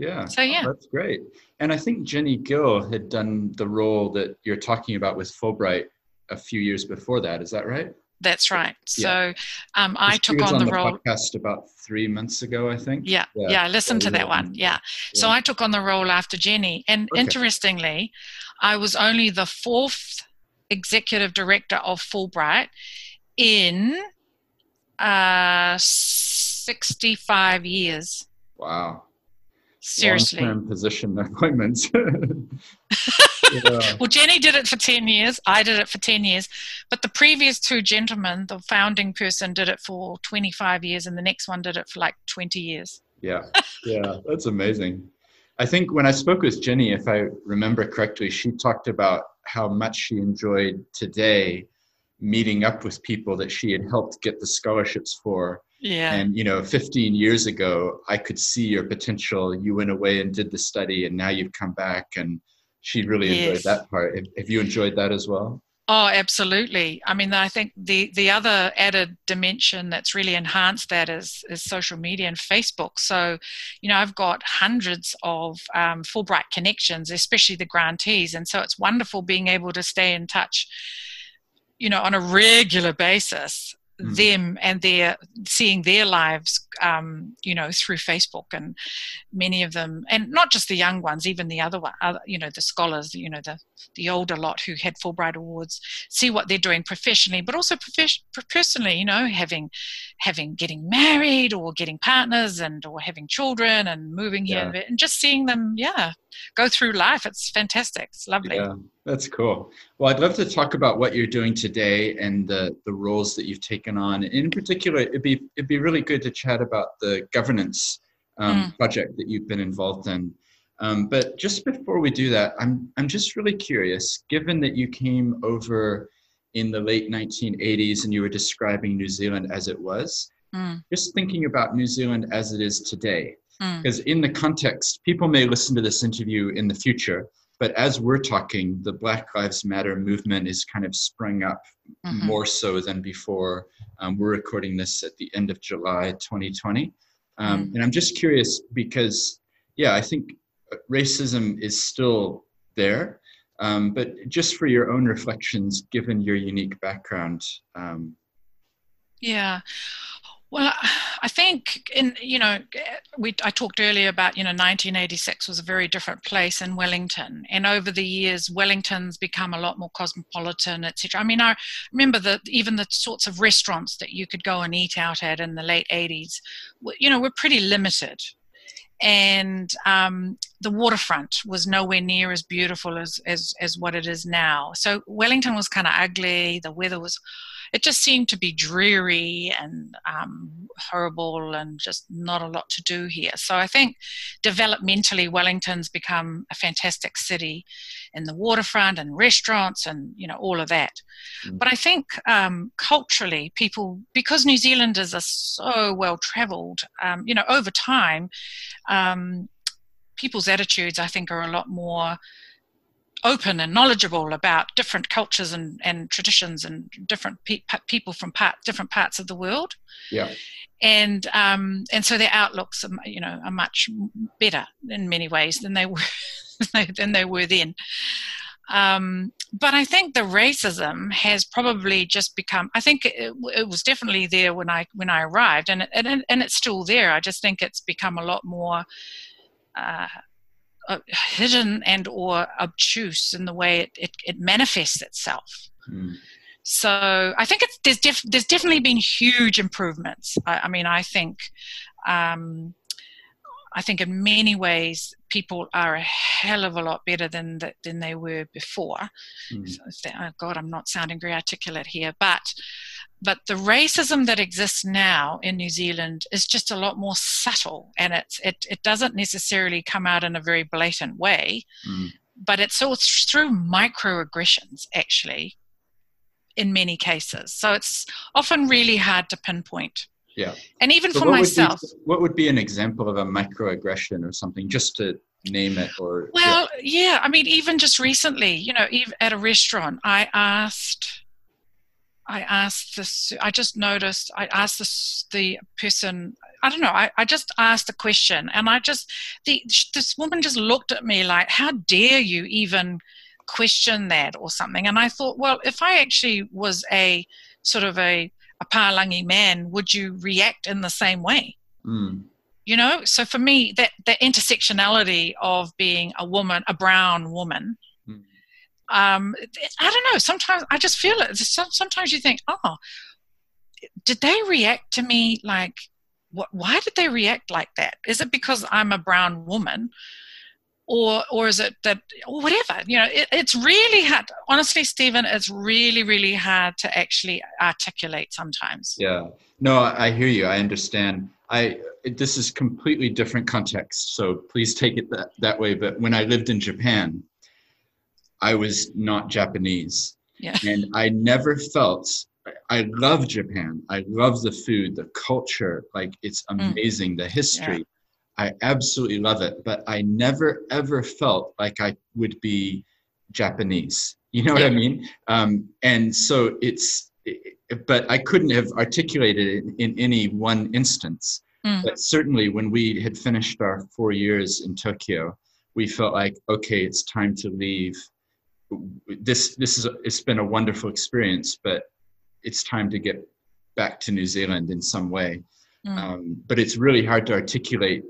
yeah.
So yeah,
that's great. And I think Jenny Gill had done the role that you're talking about with Fulbright a few years before that. Is that right?
That's right. Yeah. So um, I took on,
on,
the,
the
role
podcast about three months ago, I think.
Yeah, yeah, yeah I listened to that one. Yeah. yeah. So I took on the role after Jenny, and okay. interestingly, I was only the fourth executive director of Fulbright in uh, 65 years.
Wow.
Seriously.
Long-term position appointments. *laughs* *laughs*
yeah. Well, Jenny did it for 10 years. I did it for 10 years. But the previous two gentlemen, the founding person did it for 25 years, and the next one did it for like 20 years.
Yeah. *laughs* Yeah. That's amazing. I think when I spoke with Jenny, if I remember correctly, she talked about how much she enjoyed today meeting up with people that she had helped get the scholarships for
yeah.
And, you know, 15 years ago, I could see your potential. You went away and did the study, and now you've come back. And she really enjoyed yes. that part. Have you enjoyed that as well?
Oh, absolutely. I mean, I think the, the other added dimension that's really enhanced that is, is social media and Facebook. So, you know, I've got hundreds of um, Fulbright connections, especially the grantees. And so it's wonderful being able to stay in touch, you know, on a regular basis mm. them and their seeing their lives, um, you know, through Facebook and many of them, and not just the young ones, even the other one, other, you know, the scholars, you know, the the older lot who had Fulbright awards, see what they're doing professionally, but also prof- personally, you know, having having getting married or getting partners and or having children and moving here yeah. and just seeing them, yeah, go through life. It's fantastic. It's lovely.
Yeah, that's cool. Well, I'd love to talk about what you're doing today and the the roles that you've taken on. In particular, it'd be it'd be really good to chat about the governance um, mm. project that you've been involved in. Um, but just before we do that, I'm I'm just really curious. Given that you came over in the late 1980s and you were describing New Zealand as it was, mm. just thinking about New Zealand as it is today. Because mm. in the context, people may listen to this interview in the future, but as we're talking, the Black Lives Matter movement is kind of sprung up mm-hmm. more so than before. Um, we're recording this at the end of July 2020. Um, mm. And I'm just curious because, yeah, I think racism is still there. Um, but just for your own reflections, given your unique background. Um,
yeah. Well, I think in you know we I talked earlier about you know 1986 was a very different place in Wellington, and over the years Wellington's become a lot more cosmopolitan, etc. I mean, I remember that even the sorts of restaurants that you could go and eat out at in the late 80s, you know, were pretty limited and um, the waterfront was nowhere near as beautiful as, as, as what it is now. So Wellington was kind of ugly. The weather was it just seemed to be dreary and um, horrible and just not a lot to do here. So I think developmentally, Wellington's become a fantastic city in the waterfront and restaurants and you know all of that. Mm. But I think um, culturally, people because New Zealanders are so well travelled, um, you know, over time, um, people's attitudes I think are a lot more open and knowledgeable about different cultures and, and traditions and different pe- people from part, different parts of the world.
Yeah.
And um, and so their outlooks, are, you know, are much better in many ways than they were *laughs* than they were then. Um, but I think the racism has probably just become. I think it, it, was definitely there when I when I arrived, and it, and and it's still there. I just think it's become a lot more. Uh, uh, hidden and or obtuse in the way it, it, it manifests itself. Mm. So I think it's, there's, def, there's definitely been huge improvements. I, I mean, I think um, I think in many ways people are a hell of a lot better than the, than they were before. Mm. So they, oh God, I'm not sounding very articulate here, but but the racism that exists now in New Zealand is just a lot more subtle, and it's it it doesn't necessarily come out in a very blatant way, mm. but it's all through microaggressions actually. In many cases, so it's often really hard to pinpoint.
Yeah.
And even so for what myself.
Would be, what would be an example of a microaggression or something, just to name it or
well yeah. yeah i mean even just recently you know at a restaurant i asked i asked this i just noticed i asked this the person i don't know i, I just asked a question and i just the this woman just looked at me like how dare you even question that or something and i thought well if i actually was a sort of a a Palangi man, would you react in the same way? Mm. You know, so for me, that that intersectionality of being a woman, a brown woman. Um, I don't know. Sometimes I just feel it. Sometimes you think, oh, did they react to me like? What, why did they react like that? Is it because I'm a brown woman? or or is it that or whatever you know it, it's really hard honestly stephen it's really really hard to actually articulate sometimes
yeah no i hear you i understand i this is completely different context so please take it that, that way but when i lived in japan i was not japanese
yeah. *laughs*
and i never felt I love Japan. I love the food, the culture. Like it's mm. amazing, mm. the history. Yeah. I absolutely love it, but I never ever felt like I would be Japanese. You know what I mean? Um, and so it's, but I couldn't have articulated it in, in any one instance. Mm. But certainly when we had finished our four years in Tokyo, we felt like, okay, it's time to leave. This, this is, it's been a wonderful experience, but it's time to get back to New Zealand in some way. Mm. Um, but it's really hard to articulate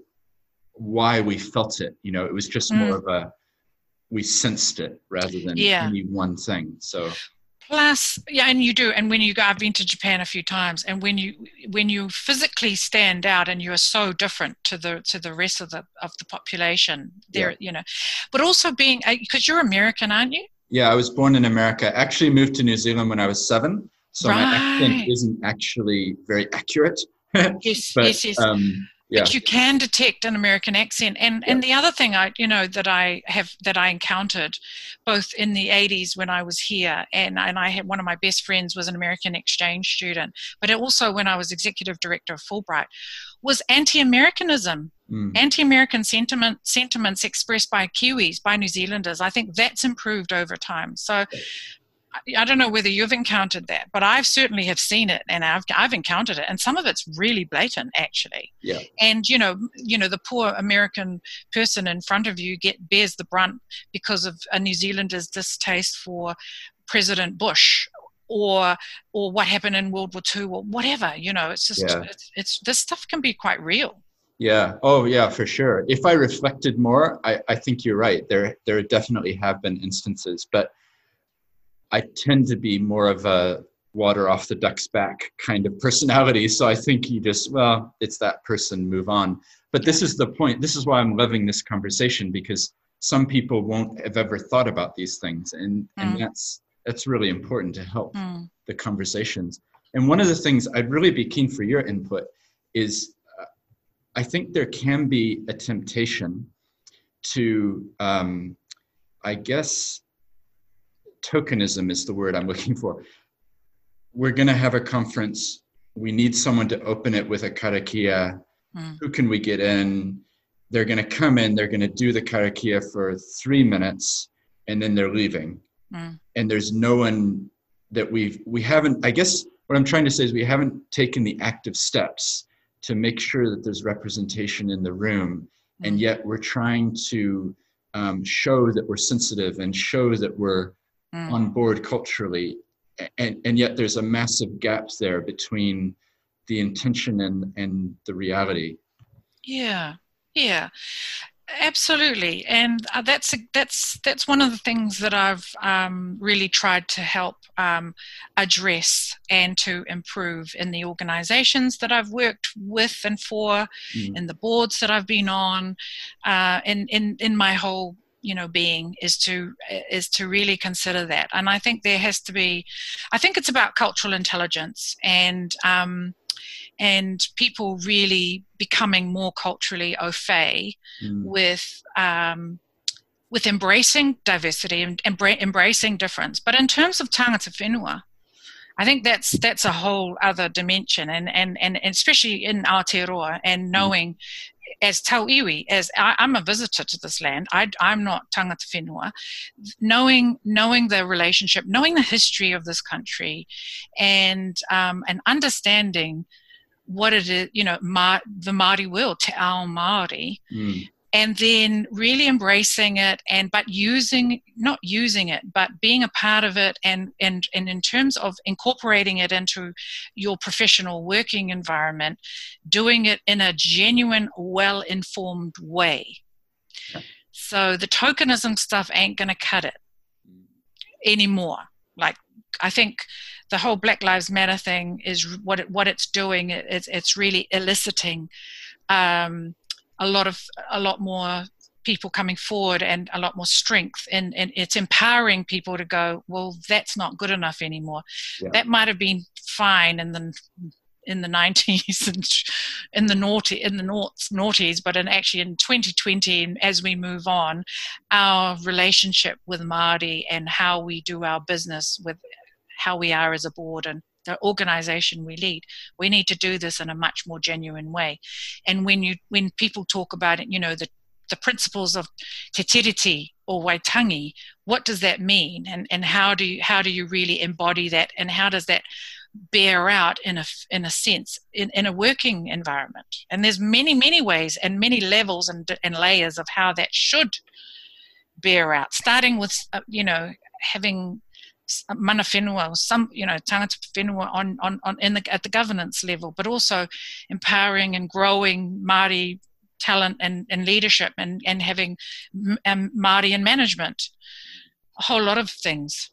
why we felt it. You know, it was just more mm. of a we sensed it rather than yeah. any one thing. So
plus yeah and you do and when you go i've been to japan a few times and when you when you physically stand out and you are so different to the to the rest of the of the population there yeah. you know. But also being because uh, you're american aren't you?
Yeah i was born in america. Actually moved to new zealand when i was seven so right. my accent isn't actually very accurate. *laughs*
Yes but, yes yes. um, yeah. but you can detect an American accent. And yeah. and the other thing I you know that I have that I encountered both in the 80s when I was here and and I had one of my best friends was an American exchange student, but also when I was executive director of Fulbright was anti-Americanism. Mm. Anti-American sentiment sentiments expressed by Kiwis, by New Zealanders. I think that's improved over time. So I don't know whether you've encountered that, but I've certainly have seen it, and I've I've encountered it, and some of it's really blatant, actually.
Yeah.
And you know, you know, the poor American person in front of you get bears the brunt because of a New Zealander's distaste for President Bush or or what happened in World War II or whatever. You know, it's just yeah. it's, it's this stuff can be quite real.
Yeah. Oh, yeah, for sure. If I reflected more, I, I think you're right. There there definitely have been instances, but I tend to be more of a water off the duck's back kind of personality. So I think you just, well, it's that person, move on. But this is the point. This is why I'm loving this conversation because some people won't have ever thought about these things. And, mm. and that's, that's really important to help mm. the conversations. And one of the things I'd really be keen for your input is uh, I think there can be a temptation to, um, I guess, tokenism is the word I'm looking for. We're going to have a conference. We need someone to open it with a karakia. Mm. Who can we get in? They're going to come in, they're going to do the karakia for three minutes, and then they're leaving. Mm. And there's no one that we've, we haven't, I guess what I'm trying to say is we haven't taken the active steps to make sure that there's representation in the room. Mm. And yet we're trying to um, show that we're sensitive and show that we're mm. on board culturally and, and yet there's a massive gap there between the intention and, and the reality
yeah yeah absolutely and uh, that's that's that's one of the things that i've um, really tried to help um, address and to improve in the organizations that i've worked with and for mm. in the boards that i've been on uh, in, in in my whole you know being is to is to really consider that and i think there has to be i think it's about cultural intelligence and um, and people really becoming more culturally au fait mm. with um, with embracing diversity and embra- embracing difference but in terms of tangata whenua I think that's that's a whole other dimension, and and and especially in Aotearoa, and mm. knowing as Tauiwi, as I, am a visitor to this land, I, am not tangata whenua, knowing knowing the relationship, knowing the history of this country, and um, and understanding what it is, you know, Ma, the Māori will, Te Ao Māori, mm and then really embracing it and but using not using it but being a part of it and and and in terms of incorporating it into your professional working environment doing it in a genuine well informed way so the tokenism stuff ain't going to cut it anymore. Like i think the whole black lives matter thing is what it, what it's doing it's it's really eliciting um, a lot of a lot more people coming forward and a lot more strength and, and it's empowering people to go well that's not good enough anymore yeah. that might have been fine in the in the *laughs* 90s and in the naughty in the noughts, noughties but in actually in 2020 as we move on our relationship with Māori and how we do our business with how we are as a board and the organization we lead. We need to do this in a much more genuine way. And when you when people talk about it you know the the principles of te or waitangi what does that mean? And and how do you how do you really embody that? And how does that bear out in a in a sense in, in a working environment? And there's many many ways and many levels and, and layers of how that should bear out starting with uh, you know having mana whenua, some you know tangata whenua on, on, on in the, at the governance level, but also empowering and growing Māori talent and, and leadership and, and having um, Māori in management. A whole lot of things.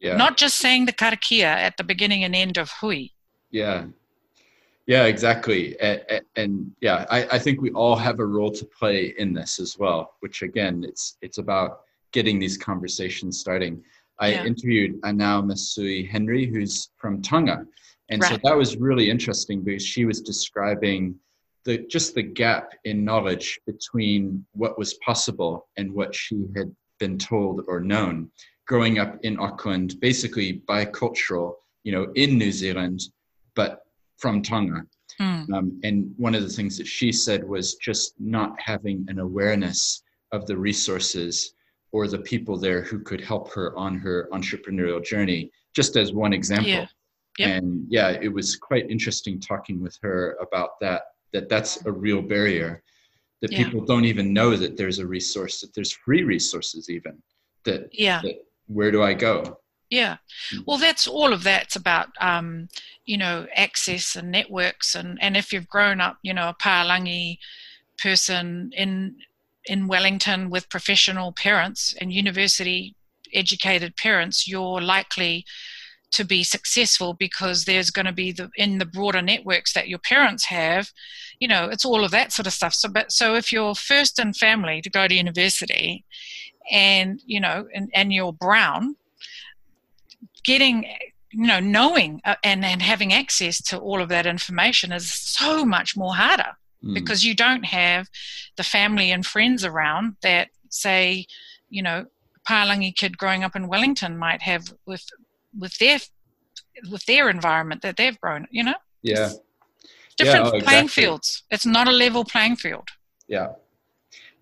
Yeah.
Not just saying the karakia at the beginning and end of hui.
Yeah. Yeah, exactly. And, and yeah, I, I think we all have a role to play in this as well, which again, it's, it's about getting these conversations starting. I yeah. interviewed Anau Masui Henry, who's from Tonga. And right. so that was really interesting because she was describing the just the gap in knowledge between what was possible and what she had been told or known growing up in Auckland, basically bicultural, you know, in New Zealand, but from Tonga. Mm. Um, and one of the things that she said was just not having an awareness of the resources or the people there who could help her on her entrepreneurial journey, just as one example. Yeah. Yep. And yeah, it was quite interesting talking with her about that, that that's a real barrier, that yeah. people don't even know that there's a resource, that there's free resources even, that,
yeah.
That where do I go?
Yeah, hmm. well, that's all of that's about, um, you know, access and networks, and and if you've grown up, you know, a Palangi person in in Wellington with professional parents and university educated parents, you're likely to be successful because there's going to be the in the broader networks that your parents have you know it's all of that sort of stuff. So but so if you're first in family to go to university and you know and, and you're brown getting you know knowing uh, and and having access to all of that information is so much more harder mm. because you don't have the family and friends around that say you know Palangi kid growing up in Wellington might have with with their with their environment that they've grown you know
yeah
different
yeah, oh,
playing fields it's not a level playing field
yeah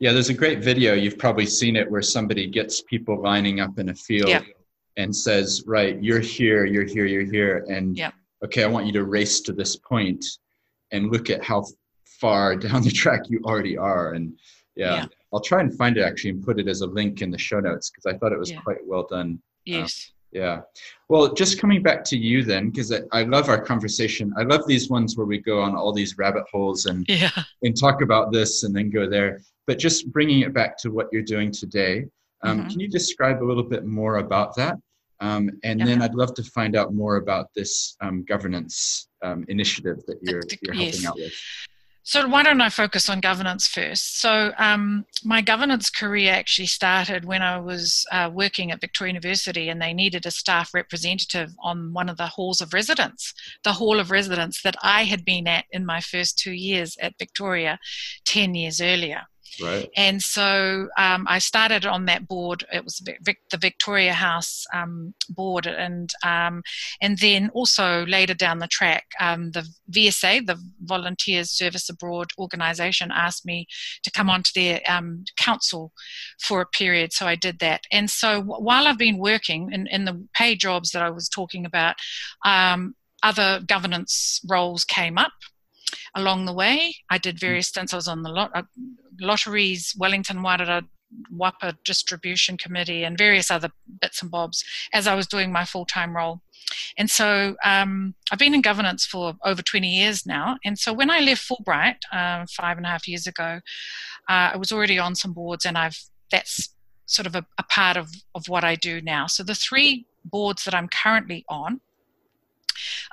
yeah, there's a great video. You've probably seen it where somebody gets people lining up in a field yeah. and says, "Right, you're here, you're here, you're here," and
yeah.
okay, I want you to race to this point and look at how far *laughs* down the track you already are. And yeah, yeah. I'll try and find it actually and put it as a link in the show notes because I thought it was quite well done.
Yes.
Uh, yeah. Well, just coming back to you then, because I, I, love our conversation. I love these ones where we go on all these rabbit holes and
yeah.
and talk about this and then go there. But just bringing it back to what you're doing today, um, mm-hmm. can you describe a little bit more about that? Um, and yeah. then I'd love to find out more about this um, governance um, initiative that you're, you're helping yes. out with.
So, why don't I focus on governance first? So, um, my governance career actually started when I was uh, working at Victoria University and they needed a staff representative on one of the halls of residence, the hall of residence that I had been at in my first two years at Victoria 10 years earlier.
Right.
And so um, I started on that board. It was the Victoria House um, board, and um, and then also later down the track, um, the VSA, the Volunteers Service Abroad organisation, asked me to come onto their um, council for a period. So I did that. And so while I've been working in, in the pay jobs that I was talking about, um, other governance roles came up along the way. I did various stints. I was on the lot, uh, lotteries, Wellington Wairara WAPA distribution committee, and various other bits and bobs as I was doing my full time role. And so um, I've been in governance for over 20 years now. And so when I left Fulbright uh, five and a half years ago, uh, I was already on some boards, and I've that's sort of a, a part of, of what I do now. So the three boards that I'm currently on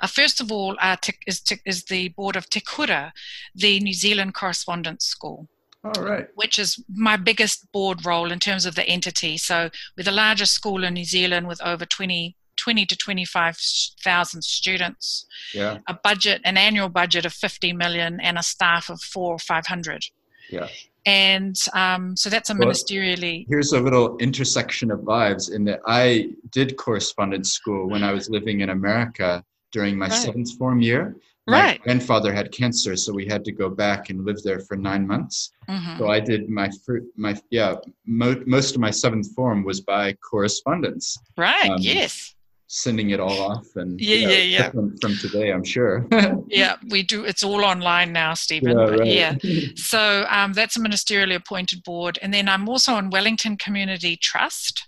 uh, first of all, uh, is, is the board of Te Kura, the New Zealand Correspondence School.
All right.
Which is my biggest board role in terms of the entity. So we're the largest school in New Zealand with over 20, 20 to 25,000 students.
Yeah.
A budget, an annual budget of 50 million and a staff of four or 500.
Yeah.
And um, so that's a well, ministerially.
Here's a little intersection of lives in that I did correspondence school when I was living in America during my right. seventh form year. My
right.
grandfather had cancer, so we had to go back and live there for nine months. Mm-hmm. So I did my my yeah mo- most of my seventh form was by correspondence.
Right. Um, yes.
Sending it all off and
yeah, yeah, yeah.
From, from today, I'm sure. *laughs*
yeah, we do. It's all online now, Stephen. Yeah, right. yeah. *laughs* So um, that's a ministerially appointed board, and then I'm also on Wellington Community Trust.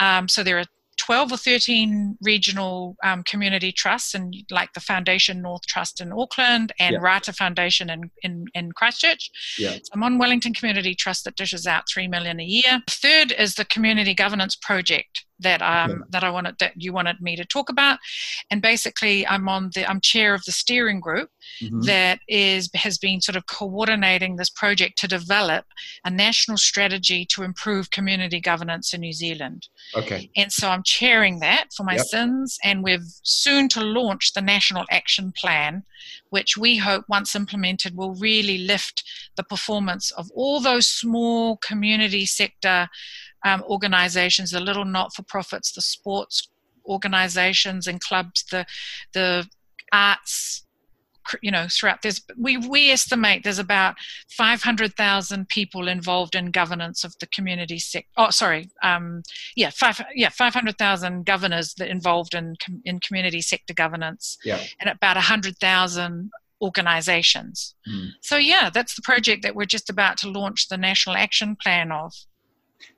Um, so there are 12 or 13 regional um, community trusts, and like the Foundation North Trust in Auckland and
Yeah.
Rata Foundation in, in, in Christchurch.
Yeah.
So I'm on Wellington Community Trust that dishes out three million a year. Third is the Community Governance Project that um,
Yeah.
that I wanted that you wanted me to talk about, and basically I'm on the I'm chair of the steering group
Mhm.
that is has been sort of coordinating this project to develop a national strategy to improve community governance in New Zealand.
Okay.
And so I'm chairing that for my
Yep.
sins, and we're soon to launch the National Action Plan, which we hope, once implemented, will really lift the performance of all those small community sector um, organizations, the little not for profits, the sports organizations and clubs, the, the arts. You know, throughout this, we we estimate there's about 500,000 people involved in governance of the community sector. Oh, sorry, um, yeah, five, yeah, 500,000 governors that involved in com- in community sector governance,
Yeah.
and about 100,000 organizations.
Mm.
So yeah, that's the project that we're just about to launch the national action plan of.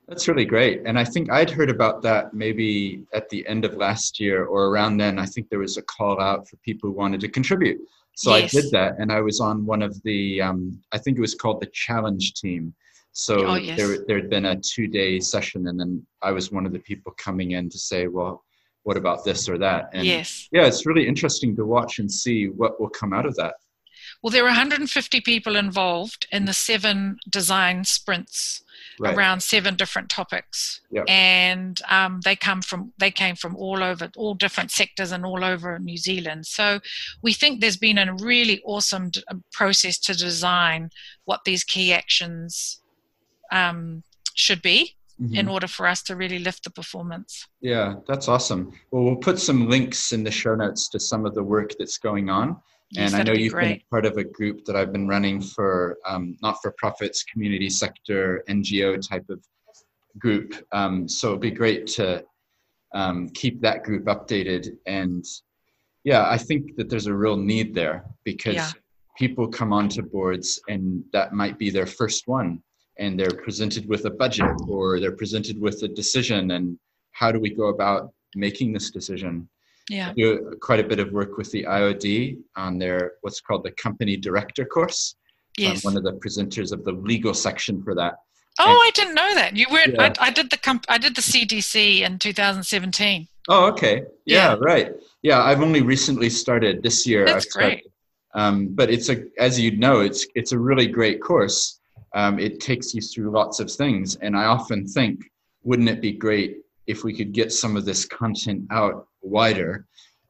That's really great. And I think I'd heard about that maybe at the end of last year or around then. I think there was a call out for people who wanted to contribute. So
Yes.
I did that and I was on one of the, um, I think it was called the challenge team. So
Oh, yes.
there, there had been a two day session and then I was one of the people coming in to say, well, what about this or that? And
yes.
yeah, it's really interesting to watch and see what will come out of that.
Well, there are 150 people involved in the seven design sprints
Right.
around seven different topics,
Yep.
and um, they come from they came from all over, all different sectors and all over New Zealand. So we think there's been a really awesome d- uh, process to design what these key actions um, should be
Mhm.
in order for us to really lift the performance.
Yeah, that's awesome. Well, we'll put some links in the show notes to some of the work that's going on. And I know
be
you've been part of a group that I've been running for um, not for profits, community sector, NGO type of group. Um, so it'd be great to um, keep that group updated. And yeah, I think that there's a real need there because
Yeah.
people come onto boards and that might be their first one and they're presented with a budget or they're presented with a decision and how do we go about making this decision
Yeah.
do quite a bit of work with the IOD on their what's called the company director course. I'm
Yes.
one of the presenters of the legal section for that.
Oh, I didn't know that. You weren't.
Yeah.
I, I did the comp, I did the CDC in 2017.
Oh, okay. Yeah,
Yeah.
right. Yeah, I've only recently started this year.
That's
I've started.
great.
Um, but it's a, as you know, it's it's a really great course. Um, it takes you through lots of things, and I often think, wouldn't it be great if we could get some of this content out wider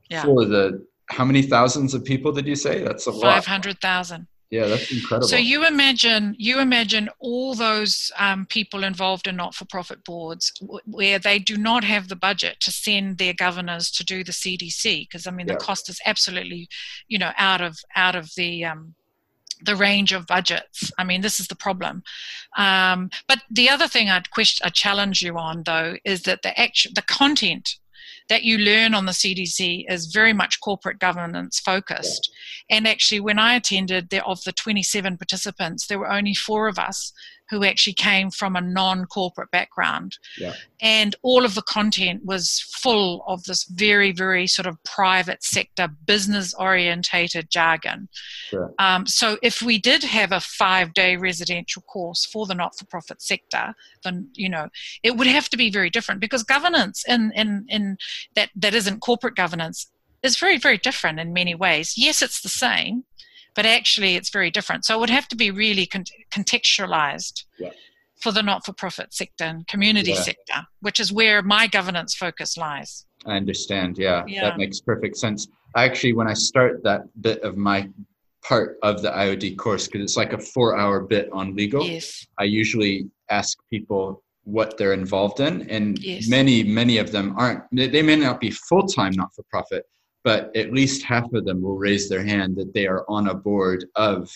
Yeah.
for the how many thousands of people did you say? That's a lot.
Five hundred thousand.
Yeah, that's incredible.
So you imagine, you imagine all those um, people involved in not-for-profit boards w- where they do not have the budget to send their governors to do the CDC because I mean
Yeah.
the cost is absolutely, you know, out of out of the um, the range of budgets. I mean, this is the problem. Um, but the other thing I'd question, I challenge you on though is that the action, the content that you learn on the CDC is very much corporate governance focused. And actually, when I attended, there of the 27 participants, there were only four of us who actually came from a non-corporate background.
Yeah.
And all of the content was full of this very, very sort of private sector, business orientated jargon.
Sure.
Um, so if we did have a five day residential course for the not for profit sector, then, you know, it would have to be very different because governance in, in, in that, that isn't corporate governance is very, very different in many ways. Yes, it's the same, but actually it's very different. So it would have to be really con- contextualized
Yeah.
for the not for profit sector and community
Yeah.
sector, which is where my governance focus lies.
I understand. Yeah,
Yeah.
that makes perfect sense. Actually, when I start that bit of my part of the IOD course, because it's like a four hour bit on legal,
Yes.
I usually ask people what they're involved in. And
Yes.
many, many of them aren't, they they may not be full time not for profit, but at least half of them will raise their hand that they are on a board of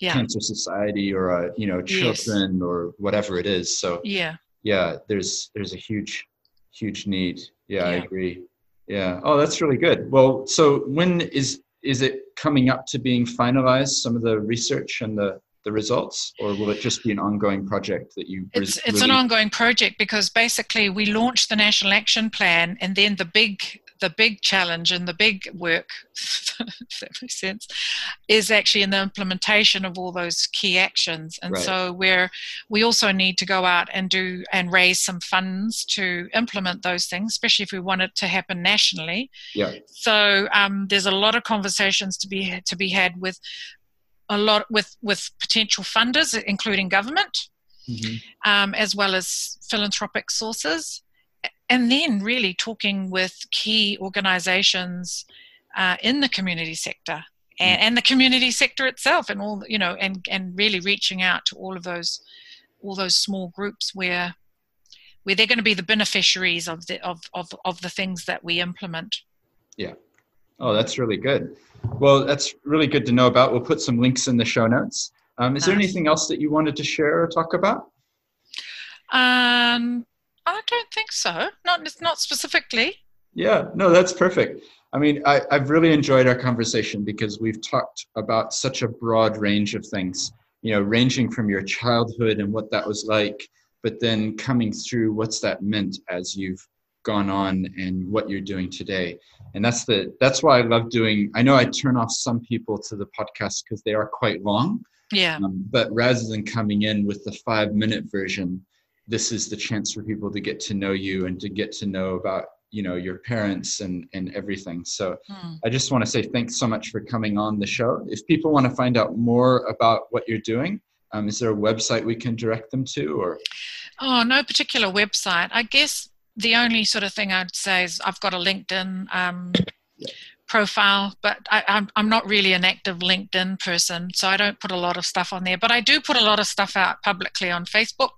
Yeah.
Cancer Society or a, you know,
Yes.
children or whatever it is. So
Yeah.
yeah there's there's a huge huge need yeah, i agree yeah oh that's really good well so when is is it coming up to being finalized some of the research and the the results, or will it just be an ongoing project that you?
It's it's an ongoing project because basically we launched the national action plan, and then the big the big challenge and the big work, if *laughs* that makes sense, is actually in the implementation of all those key actions. And right. so we're we also need to go out and do and raise some funds to implement those things, especially if we want it to happen nationally.
Yeah.
So um, there's a lot of conversations to be to be had with a lot with with potential funders, including government, mm-hmm. um, as well as philanthropic sources, and then really talking with key organisations uh, in the community sector and, mm. and, the community sector itself, and all you know, and and really reaching out to all of those all those small groups where where they're going to be the beneficiaries of the of of, of the things that we implement.
Yeah. Oh, that's really good. Well, that's really good to know about. We'll put some links in the show notes. Um, is nice. there anything else that you wanted to share or talk about?
Um, I don't think so. Not not specifically.
Yeah, no, that's perfect. I mean, I, I've really enjoyed our conversation because we've talked about such a broad range of things. You know, ranging from your childhood and what that was like, but then coming through what's that meant as you've gone on and what you're doing today and that's the that's why i love doing i know i turn off some people to the podcast because they are quite long
yeah um,
but rather than coming in with the five minute version this is the chance for people to get to know you and to get to know about you know your parents and and everything so hmm. i just want to say thanks so much for coming on the show if people want to find out more about what you're doing um, is there a website we can direct them to or
oh no particular website i guess the only sort of thing I'd say is I've got a LinkedIn um, profile, but I, I'm, I'm not really an active LinkedIn person, so I don't put a lot of stuff on there. But I do put a lot of stuff out publicly on Facebook.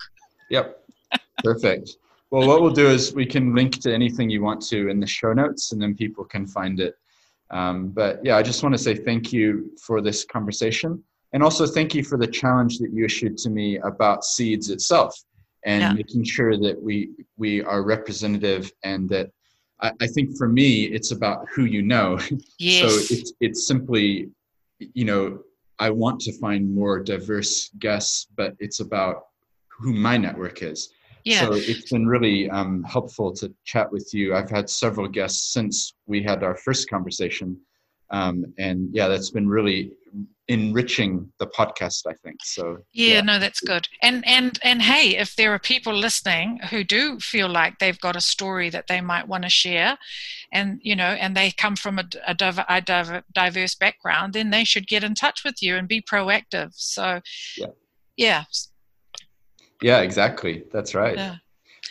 Yep, perfect. well, what we'll do is we can link to anything you want to in the show notes, and then people can find it. Um, but yeah, I just want to say thank you for this conversation. And also thank you for the challenge that you issued to me about seeds itself and yeah. making sure that we we are representative and that I, I, think for me it's about who you know *laughs*
yes.
so it's it's simply you know i want to find more diverse guests but it's about who my network is
yeah.
so it's been really um, helpful to chat with you. I've had several guests since we had our first conversation. Um, and yeah that's been really enriching the podcast i think. So
yeah, yeah, no that's good. And and and hey if there are people listening who do feel like they've got a story that they might want to share and you know and they come from a, a, a diverse background then they should get in touch with you and be proactive. So
yeah.
yeah
yeah exactly that's right
yeah.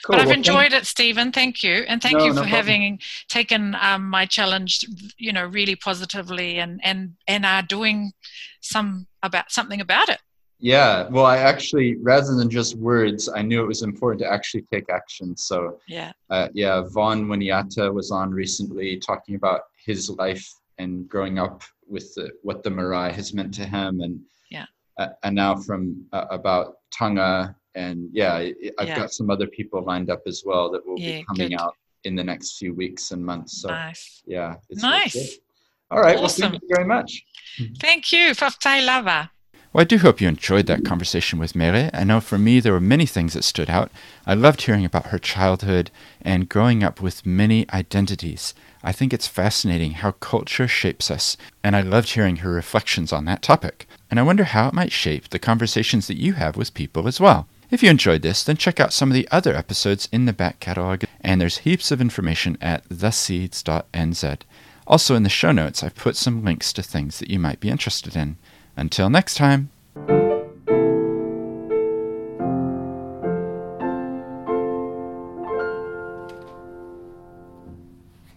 Cool. But I've well, enjoyed thank- it, Stephen. Thank you, and thank no, you for no having taken um, my challenge, you know, really positively, and and and are doing some about something about it.
Yeah, well, I actually, rather than just words, I knew it was important to actually take action. So
yeah,
uh, yeah, Vaughn Winiata was on recently talking about his life and growing up with the, what the marae has meant to him, and
yeah,
uh, and now from uh, about Tanga and yeah, I've yeah. got some other people lined up as well that will yeah, be coming good. out in the next few weeks and months. So
nice.
yeah,
nice. Really
All right. Awesome. Well, thank you very much.
Thank you. Fa'afetai lava.
Well, I do hope you enjoyed that conversation with Mele. I know for me there were many things that stood out. I loved hearing about her childhood and growing up with many identities. I think it's fascinating how culture shapes us, and I loved hearing her reflections on that topic. And I wonder how it might shape the conversations that you have with people as well. If you enjoyed this, then check out some of the other episodes in the back catalog, and there's heaps of information at theseeds.nz. Also, in the show notes, I've put some links to things that you might be interested in. Until next time.